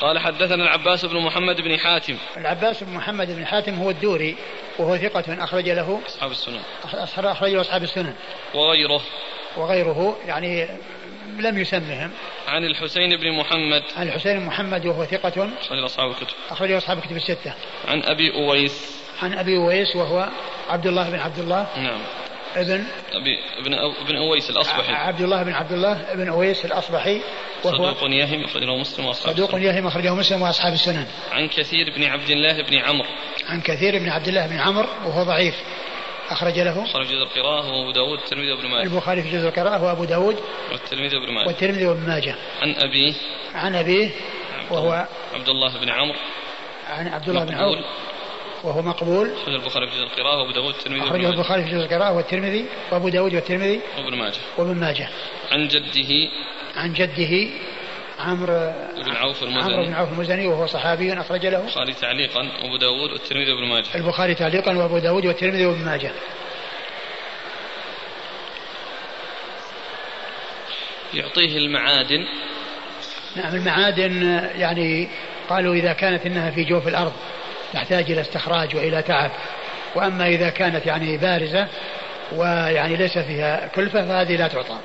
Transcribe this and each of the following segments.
قال حدثنا العباس بن محمد بن حاتم. العباس بن محمد بن حاتم هو الدوري وهو ثقة أخرج له أصحاب السنن. أخرج له أصحاب السنن. وغيره. وغيره يعني لم يسمهم. عن الحسين بن محمد. عن الحسين بن محمد وهو ثقة أخرج أصحاب الكتب. أخرج أصحاب الكتب الستة. عن أبي أويس. عن أبي أويس وهو عبد الله بن عبد الله. نعم. ابن ابن ابن أويس الأصبحي. عبد الله بن عبد الله ابن أويس الأصبحي وهو صدوق يهم أخرجه مسلم وأصحاب صدوق. يهم أخرجه مسلم وأصحاب السنن. عن كثير بن عبد الله بن عمرو. عن كثير بن عبد الله بن عمرو وهو ضعيف. أخرج له. خرج جزء القراءة وأبو داود والترمذي وابن ماجه. البخاري في جزء القراءة وأبو داود والترمذي وابن ماجه. والترمذي وابن ماجه. عن أبيه. عن أبيه وهو عبد الله بن عمرو. عن عبد الله بن مقبول. وهو مقبول. أخرج البخاري في جزء القراءة وأبو داود والترمذي أخرجه البخاري في جزء القراءة والترمذي وأبو داود والترمذي وابن ماجه. وابن ماجه. عن جده عن جده عمرو بن عوف عمرو بن المزني عوف المزني وهو صحابي أخرج له. البخاري تعليقا وأبو داود والترمذي وابن ماجه. البخاري تعليقا وأبو داود والترمذي وابن ماجه. يعطيه المعادن. نعم المعادن يعني قالوا إذا كانت إنها في جوف الأرض. تحتاج إلى استخراج وإلى تعب. وأما إذا كانت يعني بارزة ويعني ليس فيها كلفة فهذه لا تعطى.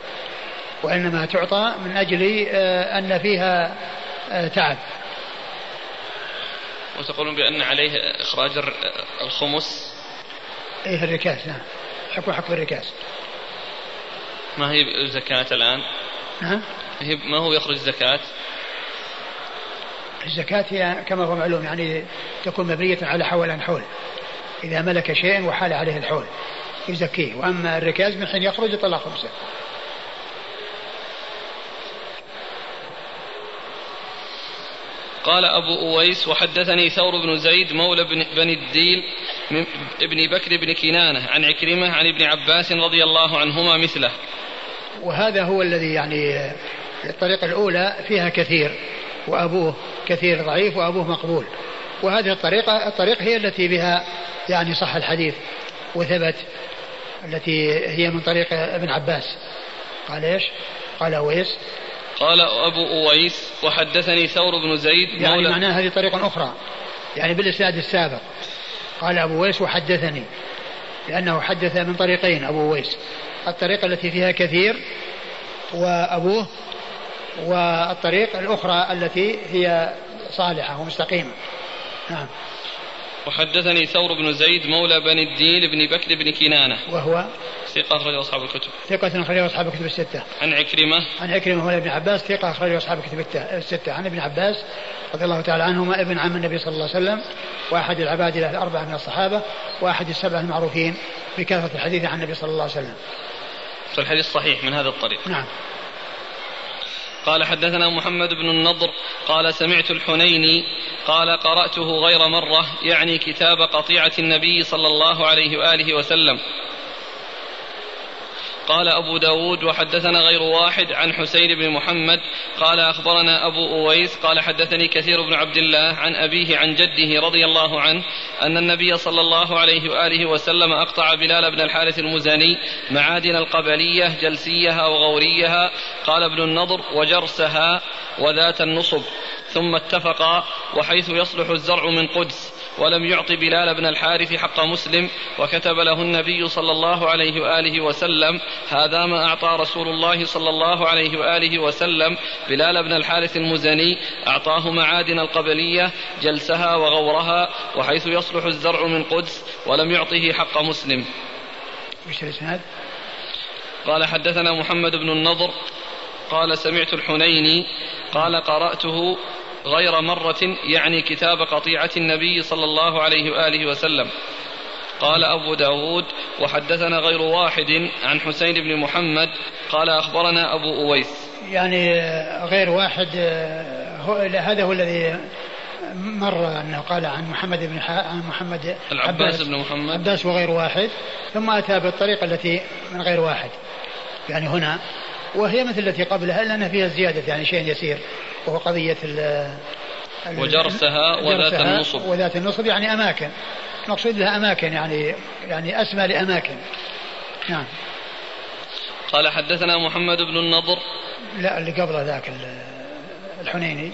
وإنما تعطى من أجل آه، أن فيها آه، تعب. وتقولون بأن عليه إخراج الخمس؟ إيه الركاز نعم. حكم حكم الركاز. ما هي زكاة الآن؟ هي ما هو يخرج زكاة الزكاة هي كما هو معلوم يعني تكون مبنية على حول عن حول. إذا ملك شيئا وحال عليه الحول يزكيه. وأما الركاز من حين يخرج يطلع خمسة قال أبو أويس وحدثني ثور بن زيد مولى بن, بن الديل من ابن بكر بن كنانة عن عكرمة عن ابن عباس رضي الله عنهما مثله. وهذا هو الذي يعني الطريقة الأولى فيها كثير. وأبوه كثير ضعيف وأبوه مقبول. وهذه الطريقة الطريقة هي التي بها يعني صح الحديث وثبت التي هي من طريق ابن عباس. قال إيش؟ قال أويس. قال أبو أويس وحدثني ثور بن زيد يعني مولى معناها هذه طريقة أخرى. يعني بالإسناد السابق. قال أبو ويس وحدثني. لأنه حدث من طريقين أبو ويس الطريقة التي فيها كثير وأبوه والطريق الأخرى التي هي صالحة ومستقيمة. نعم. وحدثني ثور بن زيد مولى بني الديل بن بكر بن كنانة. وهو ثقة أخرج أصحاب الكتب. ثقة أخرجه أصحاب الكتب الستة. عن عكرمة. عن عكرمة مولى ابن عباس ثقة أخرجه أصحاب الكتب الستة. عن ابن عباس رضي الله تعالى عنهما ابن عم النبي صلى الله عليه وسلم وأحد العباد الأربعة من الصحابة وأحد السبعة المعروفين بكثرة الحديث عن النبي صلى الله عليه وسلم. فالحديث صحيح من هذا الطريق. نعم. قال حدثنا محمد بن النضر قال سمعت الحنيني قال قرأته غير مرة يعني كتاب قطيعة النبي صلى الله عليه وآله وسلم. قال أبو داود وحدثنا غير واحد عن حسين بن محمد قال أخبرنا أبو أويس قال حدثني كثير بن عبد الله عن أبيه عن جده رضي الله عنه أن النبي صلى الله عليه وآله وسلم أقطع بلال بن الحارث المزني معادن القبلية جلسيها وغوريها قال ابن النضر وجرسها وذات النصب ثم اتفقا وحيث يصلح الزرع من قدس ولم يعط بلال بن الحارث حق مسلم وكتب له النبي صلى الله عليه وآله وسلم هذا ما أعطى رسول الله صلى الله عليه وآله وسلم بلال بن الحارث المزني أعطاه معادن القبلية جلسها وغورها وحيث يصلح الزرع من قدس ولم يعطه حق مسلم الإسناد؟ قال حدثنا محمد بن النضر قال سمعت الحنيني قال قرأته غير مرة يعني كتاب قطيعة النبي صلى الله عليه وآله وسلم. قال أبو داود وحدثنا غير واحد عن حسين بن محمد. قال أخبرنا أبو أويس. يعني غير واحد آه، هو هذا هو الذي مر أنه قال عن محمد بن ح... عن محمد العباس بن محمد. عباس وغير واحد. ثم أتى بالطريقة التي من غير واحد. يعني هنا وهي مثل التي قبلها ان فيها زيادة يعني شيء يسير وهو قضية ال وجرسها وذات النصب. وذات النصب يعني أماكن. مقصود لها أماكن يعني يعني أسمى لأماكن. نعم. قال حدثنا محمد بن النضر. لا اللي قبله ذاك ال- الحنيني.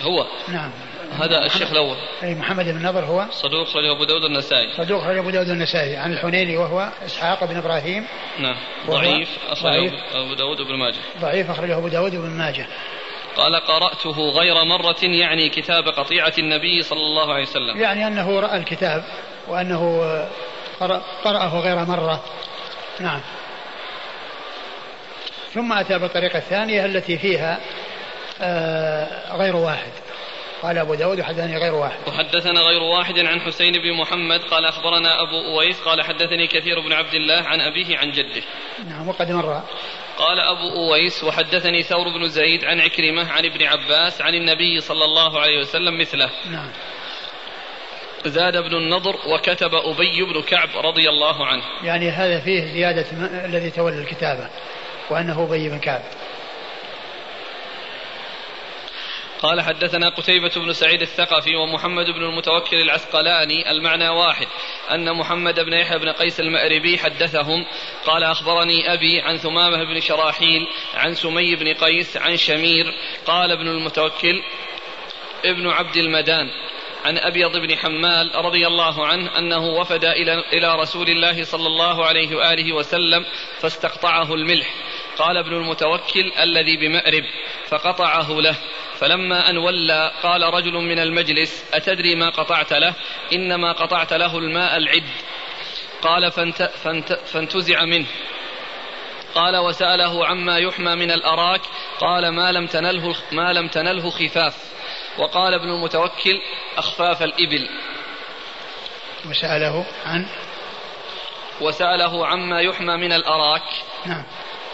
هو. نعم. هذا الشيخ الأول. أي محمد بن نضر هو؟ صدوق خرجه أبو داود النسائي. صدوق خرجه أبو داود النسائي. عن الحنيني وهو إسحاق بن إبراهيم. نعم. ضعيف أخرجه. أبو داود بن ماجه. ضعيف أخرجه أبو داود وابن ماجه. قال قرأته غير مرة يعني كتاب قطيعة النبي صلى الله عليه وسلم. يعني أنه رأى الكتاب وأنه قرأ- قرأه غير مرة. نعم. ثم أتى بالطريقة الثانية التي فيها آه، غير واحد. قال أبو داود حدثني غير واحد. وحدثنا غير واحد عن حسين بن محمد قال أخبرنا أبو أويس قال حدثني كثير بن عبد الله عن أبيه عن جده. نعم وقد مر. قال أبو أويس وحدثني ثور بن زيد عن عكرمة عن ابن عباس عن النبي صلى الله عليه وسلم مثله. نعم. زاد ابن النضر وكتب أبي بن كعب رضي الله عنه. يعني هذا فيه زيادة الذي تولى الكتابة وأنه أبي بن كعب. قال حدثنا قتيبة بن سعيد الثقفي ومحمد بن المتوكل العسقلاني المعنى واحد أن محمد بن يحيى بن قيس المأربي حدثهم قال أخبرني أبي عن ثمامة بن شراحيل عن سمي بن قيس عن شمير قال ابن المتوكل ابن عبد المدان عن أبيض بن حمال رضي الله عنه أنه وفد إلى, رسول الله صلى الله عليه وآله وسلم فاستقطعه الملح قال ابن المتوكل الذي بمأرب فقطعه له. فلما أن ولى قال رجل من المجلس أتدري ما قطعت له؟ إنما قطعت له الماء العد. قال فانت فانت فانتزع منه. قال وسأله عما يحمى من الأراك؟ قال ما لم تنله ما لم تنله خفاف. وقال ابن المتوكل أخفاف الإبل. وسأله عن؟ وسأله عما يحمى من الأراك. نعم.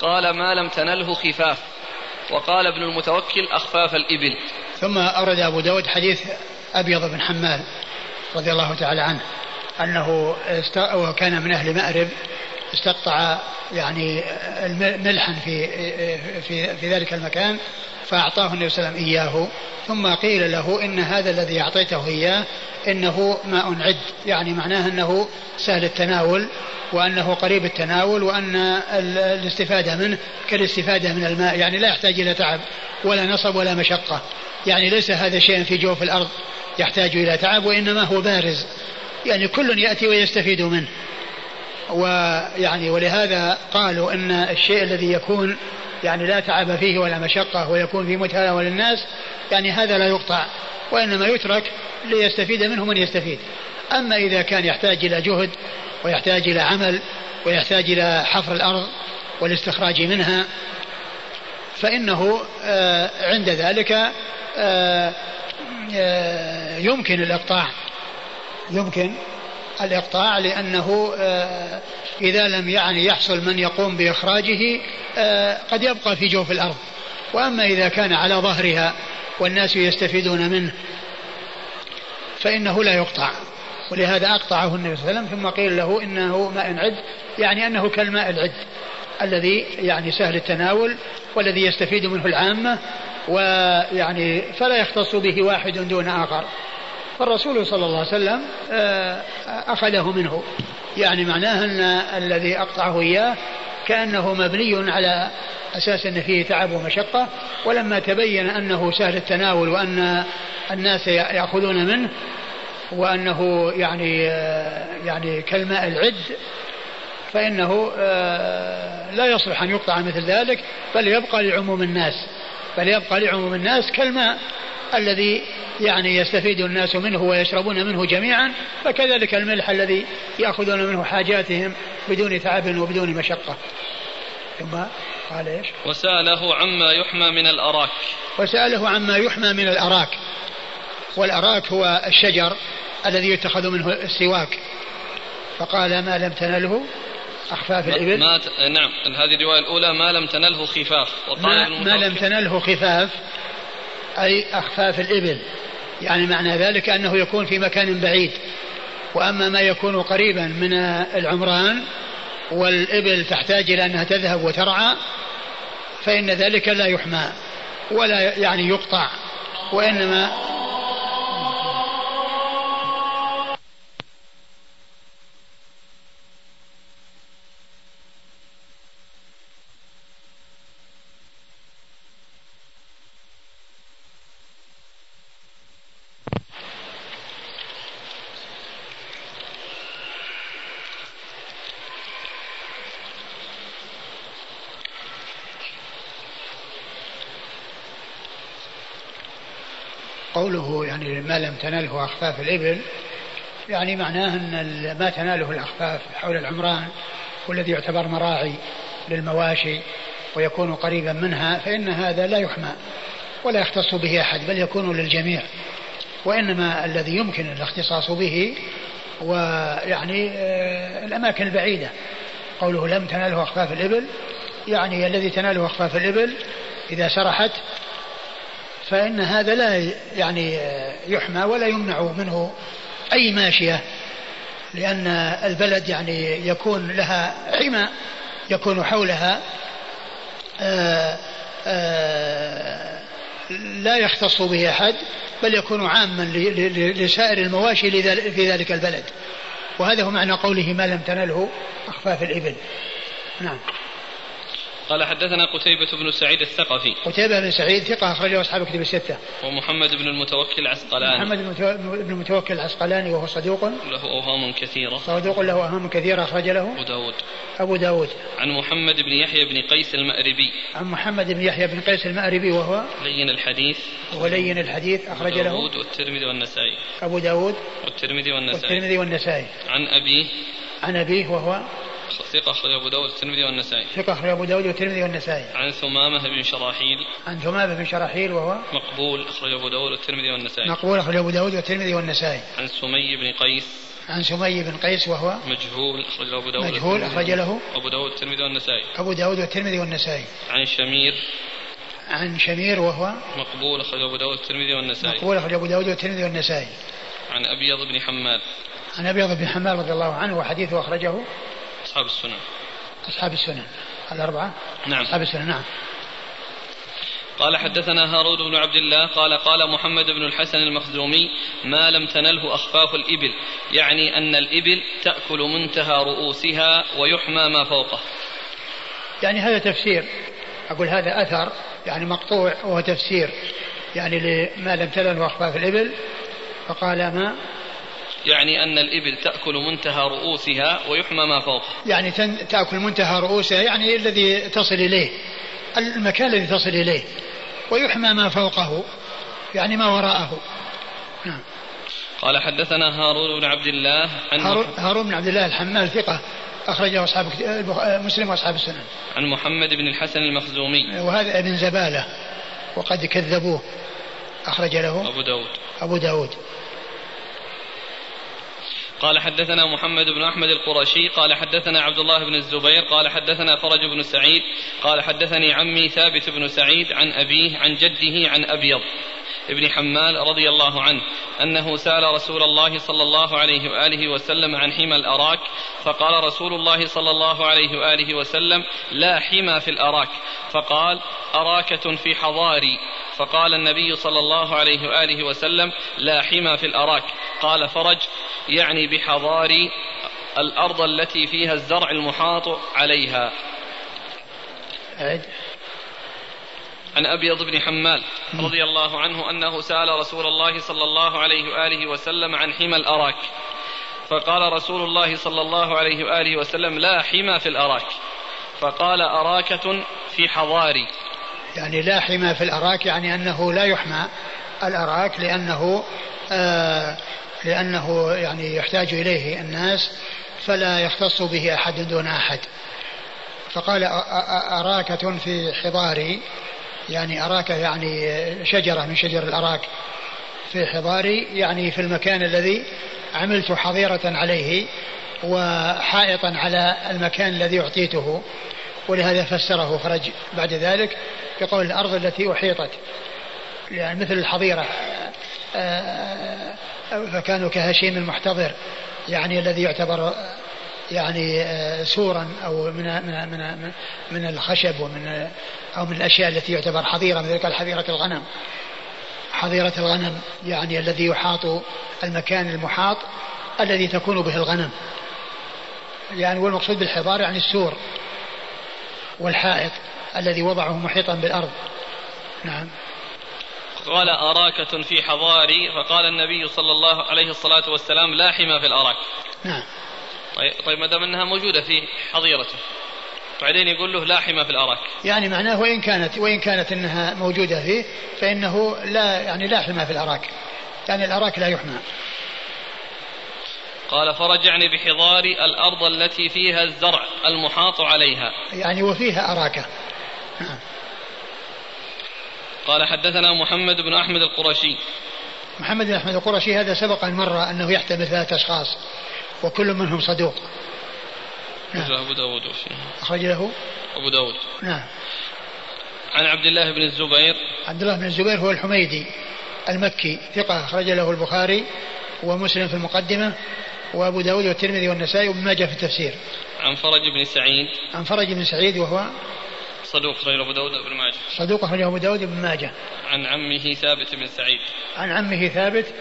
قال ما لم تنله خفاف. وقال ابن المتوكل أخفاف الإبل. ثم أورد أبو داود حديث أبيض بن حمال رضي الله تعالى عنه أنه است... وكان من أهل مأرب استقطع يعني ملحا في في في ذلك المكان فأعطاه النبي صلى الله عليه وسلم إياه ثم قيل له إن هذا الذي أعطيته إياه إنه ماء عد يعني معناه أنه سهل التناول وأنه قريب التناول وأن ال- الاستفادة منه كالاستفادة من الماء يعني لا يحتاج إلى تعب ولا نصب ولا مشقة يعني ليس هذا شيئا في جوف الأرض يحتاج إلى تعب وإنما هو بارز يعني كل يأتي ويستفيد منه. ويعني ولهذا قالوا أن الشيء الذي يكون يعني لا تعب فيه ولا مشقة ويكون في متناول الناس يعني هذا لا يقطع وإنما يترك ليستفيد منه من يستفيد. أما إذا كان يحتاج إلى جهد ويحتاج إلى عمل ويحتاج إلى حفر الأرض والاستخراج منها فإنه آه، عند ذلك آه، آه، يمكن الإقطاع. يمكن. الإقطاع لأنه آه، إذا لم يعني يحصل من يقوم بإخراجه آه، قد يبقى في جوف الأرض. وأما إذا كان على ظهرها والناس يستفيدون منه فإنه لا يقطع. ولهذا أقطعه النبي صلى الله عليه وسلم ثم قيل له إنه ماء عد يعني أنه كالماء العد الذي يعني سهل التناول والذي يستفيد منه العامة ويعني فلا يختص به واحد دون آخر. فالرسول صلى الله عليه وسلم آه، أخذه منه. يعني معناه أن الذي أقطعه إياه كأنه مبني على أساس أن فيه تعب ومشقة ولما تبين أنه سهل التناول وأن الناس يأخذون منه وأنه يعني آه، يعني كالماء العد فإنه آه، لا يصلح أن يقطع مثل ذلك بل يبقى لعموم الناس بل يبقى لعموم الناس كالماء. الذي يعني يستفيد الناس منه ويشربون منه جميعا فكذلك الملح الذي يأخذون منه حاجاتهم بدون تعب وبدون مشقة. ثم قال إيش؟ وسأله عما يحمى من الأراك. وسأله عما يحمى من الأراك. والأراك هو الشجر الذي يتخذ منه السواك. فقال ما لم تنله أخفاف الإبل. ما ت... نعم هذه الرواية الأولى ما لم تنله خفاف. وقال ما, ما لم تنله خفاف. أي أخفاف الإبل. يعني معنى ذلك أنه يكون في مكان بعيد. وأما ما يكون قريبا من العمران والإبل تحتاج إلى أنها تذهب وترعى فإن ذلك لا يحمى ولا يعني يقطع وإنما قوله يعني ما لم تنله أخفاف الإبل يعني معناه أن ما تناله الأخفاف حول العمران والذي يعتبر مراعي للمواشي ويكون قريبا منها فإن هذا لا يحمى ولا يختص به أحد بل يكون للجميع. وإنما الذي يمكن الاختصاص به ويعني آه، الأماكن البعيدة. قوله لم تناله أخفاف الإبل يعني الذي تناله أخفاف الإبل إذا سرحت فإن هذا لا يعني آه، يحمى ولا يمنع منه أي ماشية لأن البلد يعني يكون لها حمى يكون حولها آآ آه، آآ لا يختص به أحد بل يكون عاما لسائر المواشي في ذلك البلد. وهذا هو معنى قوله ما لم تنله أخفاف الإبل. نعم. قال حدثنا قتيبة بن سعيد الثقفي. قتيبة بن سعيد ثقة أخرجه أصحاب كتب الستة. ومحمد بن المتوكل العسقلاني. محمد بن المتوكل العسقلاني وهو صدوق. له أوهام كثيرة. صدوق له أوهام كثيرة أخرج له. أبو داود. أبو داود. عن محمد بن يحيى بن قيس المأربي. عن محمد بن يحيى بن قيس المأربي وهو لين الحديث. وهو لين الحديث أخرج له. أبو داود والترمذي والنسائي. أبو داود. والترمذي والنسائي. والترمذي والنسائي. عن أبيه. عن أبيه وهو ثقة أخرج أبو داود والترمذي والنسائي. ثقة أخرج أبو داود والترمذي والنسائي. عن ثمامة بن شراحيل. عن ثمامة بن شراحيل وهو مقبول أخرج أبو داود والترمذي والنسائي. مقبول أخرج أبو داود والترمذي والنسائي. عن سمي بن قيس. عن سمي بن قيس وهو مجهول أخرج أبو داود مجهول أخرج له أبو داود والترمذي والنسائي. أبو داود والترمذي والنسائي. عن شمير. عن شمير وهو مقبول أخرج أبو داود والترمذي والنسائي. مقبول أخرج أبو داود والترمذي والنسائي. عن أبيض بن حماد. عن أبيض بن حماد رضي الله عنه وحديثه أخرجه أصحاب السنن أصحاب السنن الأربعة نعم. أصحاب السنن نعم. قال حدثنا هارون بن عبد الله قال قال محمد بن الحسن المخزومي ما لم تنله أخفاف الإبل. يعني أن الإبل تأكل منتهى رؤوسها ويحمى ما فوقه. يعني هذا تفسير. أقول هذا أثر يعني مقطوع وهو تفسير. يعني لما لم تنله أخفاف الإبل فقال ما؟ يعني أن الإبل تأكل منتهى رؤوسها ويحمى ما فوقه يعني تأكل منتهى رؤوسها يعني الذي تصل إليه المكان الذي تصل إليه ويحمى ما فوقه يعني ما وراءه. نعم. قال حدثنا هارون بن عبد الله عن هارون, هارون بن عبد الله الحمال ثقة أخرجه أصحاب مسلم وأصحاب السنن. عن محمد بن الحسن المخزومي. وهذا ابن زبالة وقد كذبوه أخرج له أبو داود. أبو داود. قال حدثنا محمد بن أحمد القرشي قال حدثنا عبد الله بن الزبير قال حدثنا فرج بن سعيد قال حدثني عمي ثابت بن سعيد عن أبيه عن جده عن أبيض ابن حمال رضي الله عنه أنه سأل رسول الله صلى الله عليه وآله وسلم عن حمى الأراك فقال رسول الله صلى الله عليه وآله وسلم لا حمى في الأراك فقال أراكة في حضاري فقال النبي صلى الله عليه وآله وسلم لا حمى في الأراك قال فرج يعني بحضار الأرض التي فيها الزرع المحاط عليها. عد. عن ابيض بن حمال رضي الله عنه أنه سأل رسول الله صلى الله عليه وآله وسلم عن حمى الأراك. فقال رسول الله صلى الله عليه وآله وسلم لا حمى في الأراك. فقال أراكة في حضاري. يعني لا حمى في الأراك يعني أنه لا يحمى الأراك لأنه آه لأنه يعني يحتاج إليه الناس فلا يختص به أحد دون أحد. فقال أراكة في حضاري يعني أراكة يعني شجرة من شجر الأراك في حضاري يعني في المكان الذي عملت حظيرة عليه وحائطا على المكان الذي أعطيته. ولهذا فسره فرج بعد ذلك بقول الأرض التي أحيطت. يعني مثل الحظيرة فكانوا كهشيم المحتضر يعني الذي يعتبر يعني آه، سورا أو من من من من الخشب ومن أو من الأشياء التي يعتبر حظيره مثل حظيره الغنم. حظيرة الغنم يعني الذي يحاط المكان المحاط الذي تكون به الغنم. يعني والمقصود بالحضار يعني السور والحائط الذي وضعه محيطا بالأرض. نعم. قال أراكة في حضاري فقال النبي صلى الله عليه الصلاة والسلام لا حمى في الأراك. نعم. طيب, طيب ما دام أنها موجودة في حظيرته بعدين يقول له لا حمى في الأراك. يعني معناه وإن كانت وإن كانت أنها موجودة فيه فإنه لا يعني لا حمى في الأراك. يعني الأراك لا يحمى. قال فرجعني بحضار الأرض التي فيها الزرع المحاط عليها. يعني وفيها أراكة قال حدثنا محمد بن أحمد القرشي. محمد بن أحمد القرشي هذا سبق أن مر أنه يحتمل ثلاثة أشخاص وكل منهم صدوق. نعم. أبو داود أخرج له أبو داود. نعم. عن عبد الله بن الزبير. عبد الله بن الزبير هو الحميدي المكي ثقة أخرج له البخاري ومسلم في المقدمة وأبو داود والترمذي والنسائي وابن ماجه في التفسير. عن فرج بن سعيد. عن فرج بن سعيد وهو صدوق أخرجه أبو داود وابن ماجه. صدوق أخرجه أبو داود وابن ماجه. عن عمه ثابت بن سعيد. عن عمه ثابت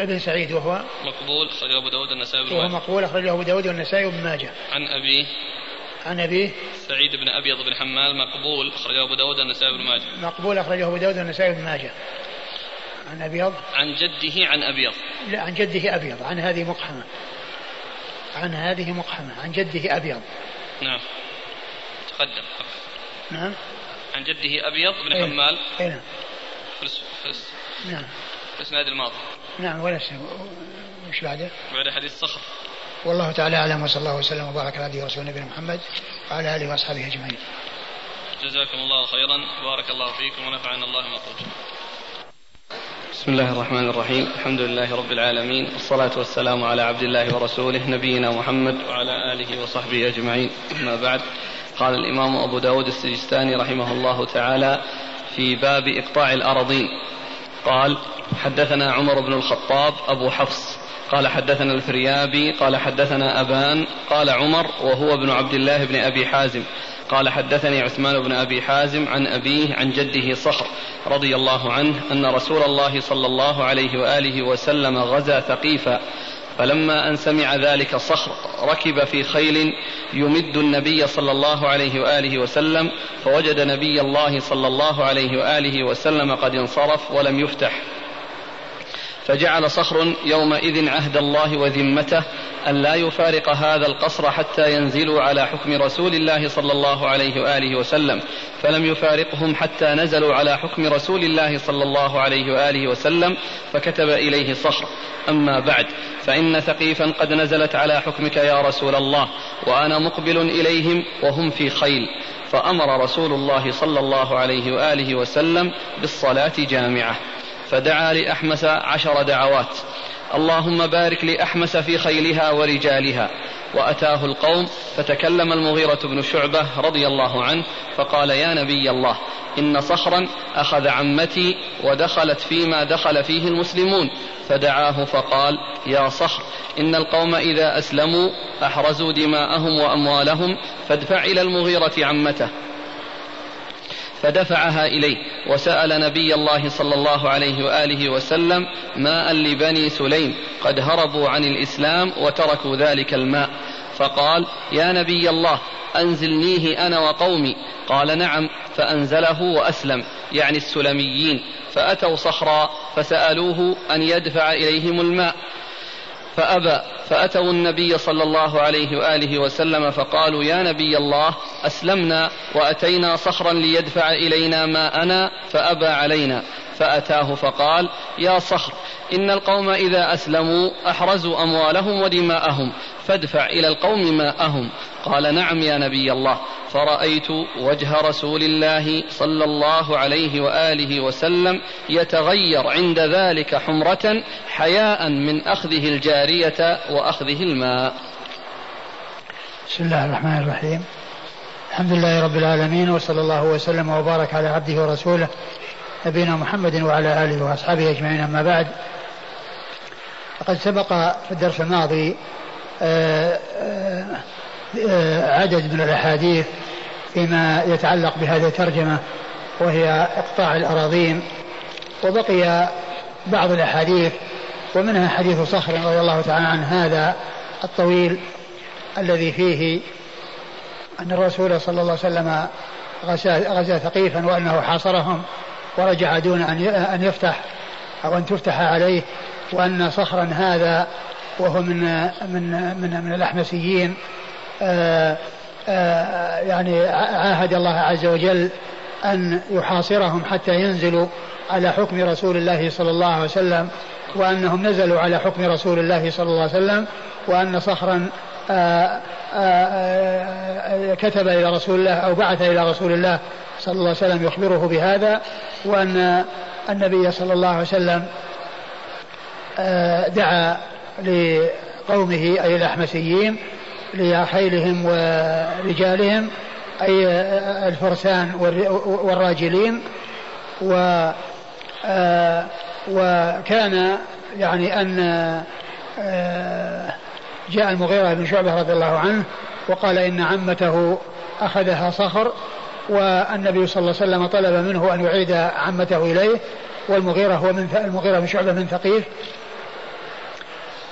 ابن سعيد وهو مقبول أخرجه أبو داود والنسائي وهو مقبول أخرجه أبو داود والنسائي وابن ماجه. عن أبيه عن أبيه سعيد بن أبيض بن حمال مقبول أخرجه أبو داود والنسائي وابن ماجه. مقبول أخرجه أبو داود والنسائي وابن ماجه. عن أبيض؟ عن جده عن أبيض. لا عن جده أبيض. عن هذه مقحمة. عن هذه مقحمة. عن جده أبيض. نعم. تقدم. نعم. عن جده أبيض بن إيه؟ حمال. اي نعم. فلس نعم. في الإسناد الماضي. نعم ولا وش بعده؟ بعد حديث صخر. والله تعالى أعلم وصلى الله وسلم وبارك على عبده ورسوله نبينا محمد وعلى آله وأصحابه أجمعين. جزاكم الله خيرا. بارك الله فيكم ونفعنا الله ما قلتم بسم الله الرحمن الرحيم. الحمد لله رب العالمين. والصلاة والسلام على عبد الله ورسوله نبينا محمد وعلى آله وصحبه أجمعين. أما بعد قال الإمام أبو داود السجستاني رحمه الله تعالى في باب إقطاع الأراضين. قال حدثنا عمر بن الخطاب أبو حفص. قال حدثنا الفريابي قال حدثنا أبان. قال عمر وهو ابن عبد الله بن أبي حازم. قال حدثني عثمان بن أبي حازم عن أبيه عن جده صخر رضي الله عنه أن رسول الله صلى الله عليه وآله وسلم غزا ثقيفا. فلما أن سمع ذلك صخر ركب في خيل يمد النبي صلى الله عليه وآله وسلم فوجد نبي الله صلى الله عليه وآله وسلم قد انصرف ولم يفتح. فجعل صخر يومئذ عهد الله وذمته أن لا يفارق هذا القصر حتى ينزلوا على حكم رسول الله صلى الله عليه وآله وسلم فلم يفارقهم حتى نزلوا على حكم رسول الله صلى الله عليه وآله وسلم فكتب إليه صخر. أما بعد فإن ثقيفا قد نزلت على حكمك يا رسول الله وأنا مقبل إليهم وهم في خيل. فأمر رسول الله صلى الله عليه وآله وسلم بالصلاة جامعة. فدعا لأحمس عشر دعوات. اللهم بارك لأحمس في خيلها ورجالها. وأتاه القوم فتكلم المغيرة بن شعبة رضي الله عنه فقال يا نبي الله إن صخرا أخذ عمتي ودخلت فيما دخل فيه المسلمون. فدعاه فقال يا صخر إن القوم إذا أسلموا أحرزوا دماءهم وأموالهم فادفع إلى المغيرة عمته. فدفعها إليه وسأل نبي الله صلى الله عليه وآله وسلم ماء لبني سليم قد هربوا عن الإسلام وتركوا ذلك الماء. فقال يا نبي الله أنزلنيه أنا وقومي. قال نعم فأنزله وأسلم يعني السلميين. فأتوا صخرا فسألوه أن يدفع إليهم الماء. فأبى فأتوا النبي صلى الله عليه وآله وسلم فقالوا يا نبي الله أسلمنا وأتينا صخرا ليدفع إلينا ماءنا فأبى علينا. فأتاه فقال يا صخر إن القوم إذا أسلموا أحرزوا أموالهم ودماءهم فادفع إلى القوم ماءهم. قال نعم يا نبي الله. فرأيت وجه رسول الله صلى الله عليه وآله وسلم يتغير عند ذلك حمرة حياء من أخذه الجارية وأخذه الماء. بسم الله الرحمن الرحيم. الحمد لله رب العالمين وصلى الله وسلم وبارك على عبده ورسوله نبينا محمد وعلى آله وأصحابه أجمعين أما بعد فقد سبق في الدرس الماضي آه، آه، آه، عدد من الأحاديث فيما يتعلق بهذه الترجمة وهي إقطاع الأراضين وبقي بعض الأحاديث ومنها حديث صخر رضي الله تعالى عن هذا الطويل الذي فيه أن الرسول صلى الله عليه وسلم غزا ثقيفا وأنه حاصرهم. ورجع دون أن يفتح أو أن تفتح عليه وأن صخرا هذا وهو من من من, من الأحمسيين آه، يعني عاهد الله عز وجل أن يحاصرهم حتى ينزلوا على حكم رسول الله صلى الله عليه وسلم وأنهم نزلوا على حكم رسول الله صلى الله عليه وسلم وأن صخرا آآ آآ كتب إلى رسول الله أو بعث إلى رسول الله صلى الله عليه وسلم يخبره بهذا وأن النبي صلى الله عليه وسلم دعا لقومه أي الأحمسيين لحيلهم ورجالهم أي الفرسان والراجلين و وكان يعني أن جاء المغيرة بن شعبة رضي الله عنه وقال إن عمته أخذها صخر والنبي صلى الله عليه وسلم طلب منه أن يعيد عمته إليه والمغيرة هو من المغيرة بن شعبة من ثقيف.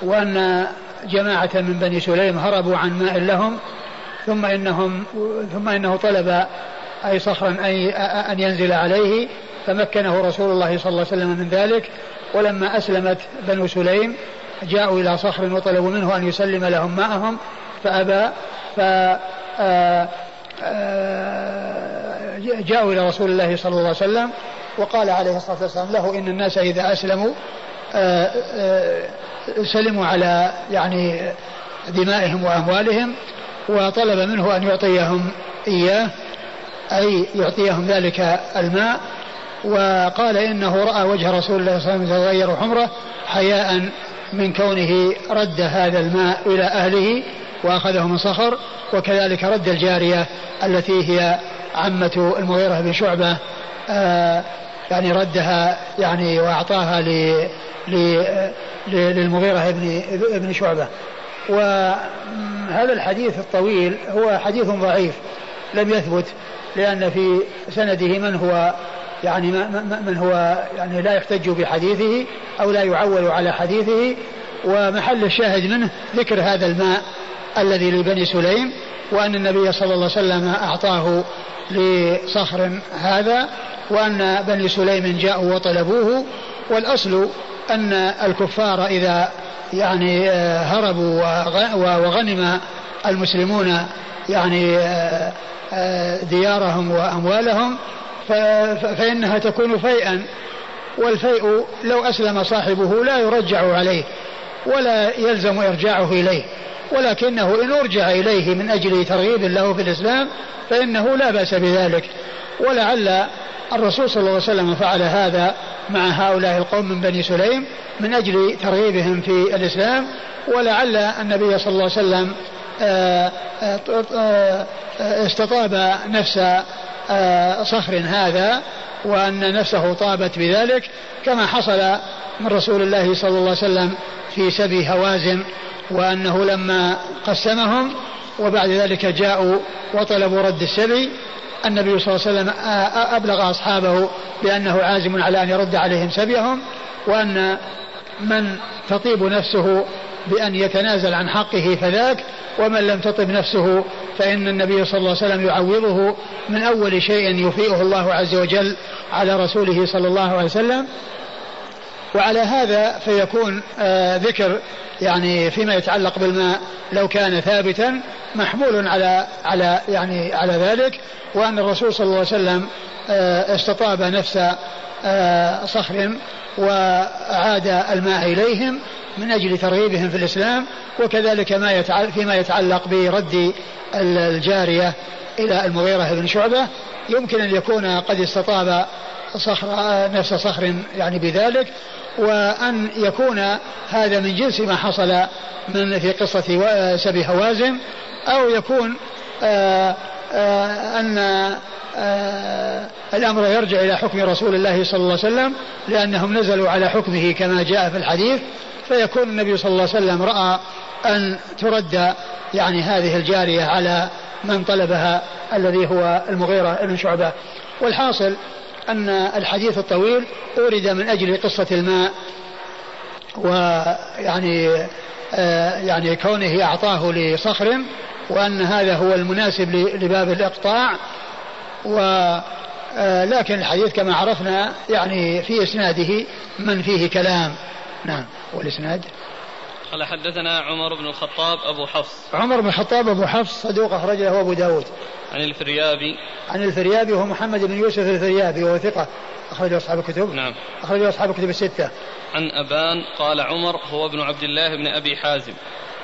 وأن جماعة من بني سليم هربوا عن ماء لهم ثم إنهم ثم إنه طلب أي صخرا أي أن ينزل عليه فمكنه رسول الله صلى الله عليه وسلم من ذلك. ولما أسلمت بنو سليم جاءوا إلى صخر وطلبوا منه أن يسلم لهم ماءهم فأبى ف جاءوا إلى رسول الله صلى الله عليه وسلم وقال عليه الصلاة والسلام له إن الناس إذا أسلموا سلموا على يعني دمائهم وأموالهم وطلب منه أن يعطيهم إياه أي يعطيهم ذلك الماء. وقال إنه رأى وجه رسول الله صلى الله عليه وسلم يتغير حمرة حياء من كونه رد هذا الماء إلى أهله. وأخذه من صخر وكذلك رد الجارية التي هي عمة المغيرة بن شعبة آه يعني ردها يعني وأعطاها للمغيرة بن ابن شعبة. وهذا الحديث الطويل هو حديث ضعيف لم يثبت لأن في سنده من هو يعني من هو يعني لا يحتج بحديثه أو لا يعول على حديثه. ومحل الشاهد منه ذكر هذا الماء الذي لبني سليم وأن النبي صلى الله عليه وسلم أعطاه لصخر هذا وأن بني سليم جاءوا وطلبوه والأصل أن الكفار إذا يعني آه، هربوا وغنم المسلمون يعني آه، آه، ديارهم وأموالهم فإنها تكون فيئا والفيء لو أسلم صاحبه لا يرجع عليه. ولا يلزم إرجاعه إليه. ولكنه إن أرجع إليه من أجل ترغيب له في الإسلام فإنه لا بأس بذلك. ولعل الرسول صلى الله عليه وسلم فعل هذا مع هؤلاء القوم من بني سليم من أجل ترغيبهم في الإسلام. ولعل النبي صلى الله عليه وسلم آه، آه، آه، استطاب نفس صخر هذا وأن نفسه طابت بذلك. كما حصل من رسول الله صلى الله عليه وسلم في سبي هوازن وأنه لما قسمهم وبعد ذلك جاءوا وطلبوا رد السبي النبي صلى الله عليه وسلم أبلغ أصحابه بأنه عازم على أن يرد عليهم سبيهم وأن من تطيب نفسه بأن يتنازل عن حقه فذاك ومن لم تطب نفسه فإن النبي صلى الله عليه وسلم يعوضه من أول شيء يفيئه الله عز وجل على رسوله صلى الله عليه وسلم. وعلى هذا فيكون آه ذكر يعني فيما يتعلق بالماء لو كان ثابتا محمول على على يعني على ذلك وأن الرسول صلى الله عليه وسلم آه استطاب نفس آه صخر وعاد الماء إليهم من أجل ترغيبهم في الإسلام وكذلك ما يتعلق فيما يتعلق برد الجارية إلى المغيرة بن شعبة يمكن أن يكون قد استطاب صخر نفس صخر يعني بذلك. وأن يكون هذا من جنس ما حصل من في قصة سبي هوازن أو يكون آه، آه، أن آه، الأمر يرجع إلى حكم رسول الله صلى الله عليه وسلم لأنهم نزلوا على حكمه كما جاء في الحديث فيكون النبي صلى الله عليه وسلم رأى أن ترد يعني هذه الجارية على من طلبها الذي هو المغيرة بن شعبة. والحاصل أن الحديث الطويل أورد من أجل قصة الماء ويعني آه يعني كونه أعطاه لصخر وأن هذا هو المناسب لباب الإقطاع. و آه لكن الحديث كما عرفنا يعني في إسناده من فيه كلام. نعم والإسناد قال حدثنا عمر بن الخطاب أبو حفص. عمر بن الخطاب أبو حفص صدوق أخرج له أبو داود. عن الفريابي. عن الفريابي وهو محمد بن يوسف الفريابي وهو ثقة. أخرج أصحاب الكتب. نعم. أخرج أصحاب الكتب الستة. عن أبان قال عمر هو ابن عبد الله بن أبي حازم.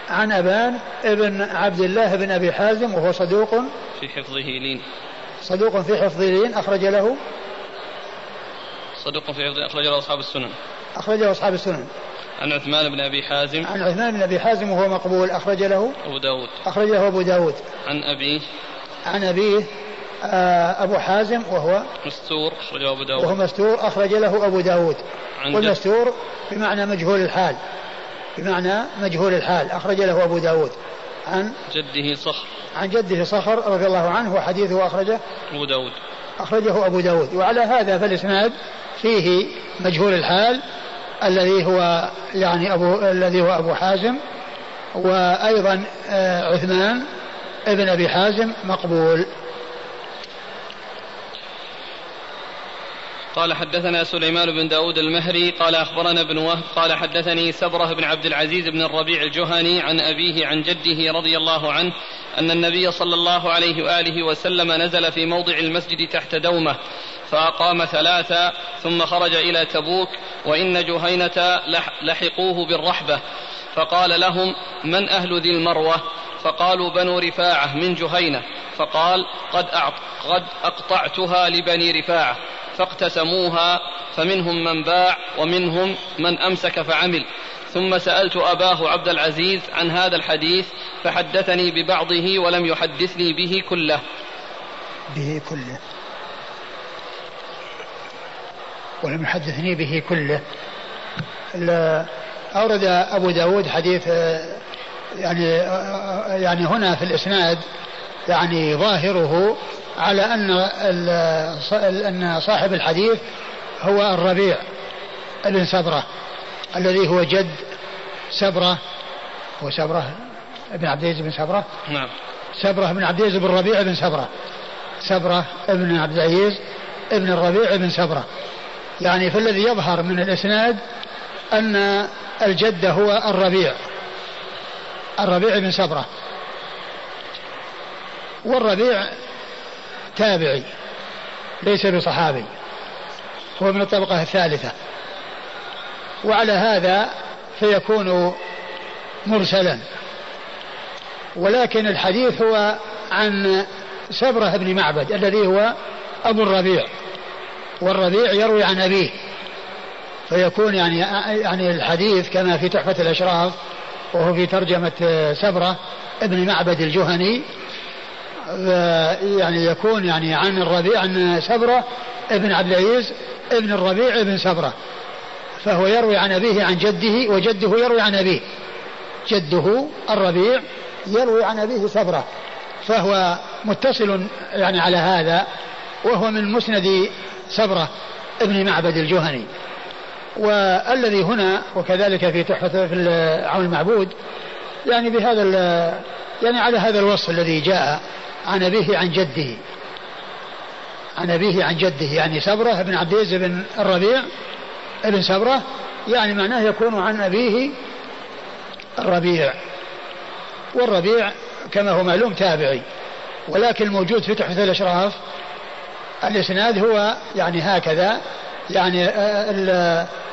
عن أبان ابن عبد الله بن أبي حازم وهو صدوق. في حفظه لين. صدوق في حفظه لين أخرج له. صدوق في حفظه أخرج له أصحاب السنن. أخرجه أصحاب السنن. عن عثمان بن أبي حازم. عن عثمان بن أبي حازم وهو مقبول أخرج له. أبو داود. أخرج له أبو داود. عن أبيه. عن أبيه آه، أبو حازم وهو مستور أخرجه أبو وهو داود مستور أخرج له أبو داود. والمستور بمعنى مجهول الحال. بمعنى مجهول الحال. أخرج له أبو داود. عن جده صخر. عن جده صخر رضي الله عنه وحديثه أخرجه. أبو داود. أخرجه أبو داود. وعلى هذا فالإسناد فيه مجهول الحال الذي هو يعني أبو الذي هو أبو حازم وأيضا آه، عثمان ابن أبي حازم مقبول. قال حدثنا سليمان بن داود المهري قال أخبرنا ابن وهب قال حدثني سبرة بن عبد العزيز بن الربيع الجهني عن أبيه عن جده رضي الله عنه أن النبي صلى الله عليه وآله وسلم نزل في موضع المسجد تحت دومة فأقام ثلاثة ثم خرج إلى تبوك وإن جهينة لح- لحقوه بالرحبة فقال لهم من أهل ذي المروة؟ فقالوا بنو رفاعة من جهينة فقال قد, أعط قد أقطعتها لبني رفاعة فاقتسموها فمنهم من باع ومنهم من أمسك فعمل. ثم سألت أباه عبد العزيز عن هذا الحديث فحدثني ببعضه ولم يحدثني به كله. به كله. ولم يحدثني به كله. أورد أبو داود حديث آه، يعني يعني هنا في الإسناد يعني ظاهره على أن أن صاحب الحديث هو الربيع بن سبرة الذي هو جد سبرة هو سبرة ابن عبد العزيز بن سبرة؟ نعم. سبرة بن عبد العزيز بن ربيع بن سبرة سبرة ابن عبد العزيز ابن الربيع بن سبرة. يعني فالذي يظهر من الإسناد أن الجد هو الربيع. الربيع بن سبرة والربيع تابعي ليس بصحابي هو من الطبقة الثالثة. وعلى هذا فيكون مرسلا. ولكن الحديث هو عن سبرة بن معبد الذي هو أبو الربيع. والربيع يروي عن أبيه. فيكون يعني يعني الحديث كما في تحفة الأشراف وهو في ترجمة سبرة ابن معبد الجهني يعني يكون يعني عن الربيع عن سبرة ابن عبد العزيز ابن الربيع ابن سبرة. فهو يروي عن أبيه عن جده وجده يروي عن أبيه. جده الربيع يروي عن أبيه سبرة. فهو متصل يعني على هذا وهو من مسند سبرة ابن معبد الجهني. والذي هنا وكذلك في تحفة في عون المعبود يعني بهذا يعني على هذا الوصف الذي جاء عن أبيه عن جده. عن أبيه عن جده يعني سبرة بن عبد العزيز بن الربيع ابن سبرة يعني معناه يكون عن أبيه الربيع. والربيع كما هو معلوم تابعي ولكن الموجود في تحفة الأشراف الإسناد هو يعني هكذا يعني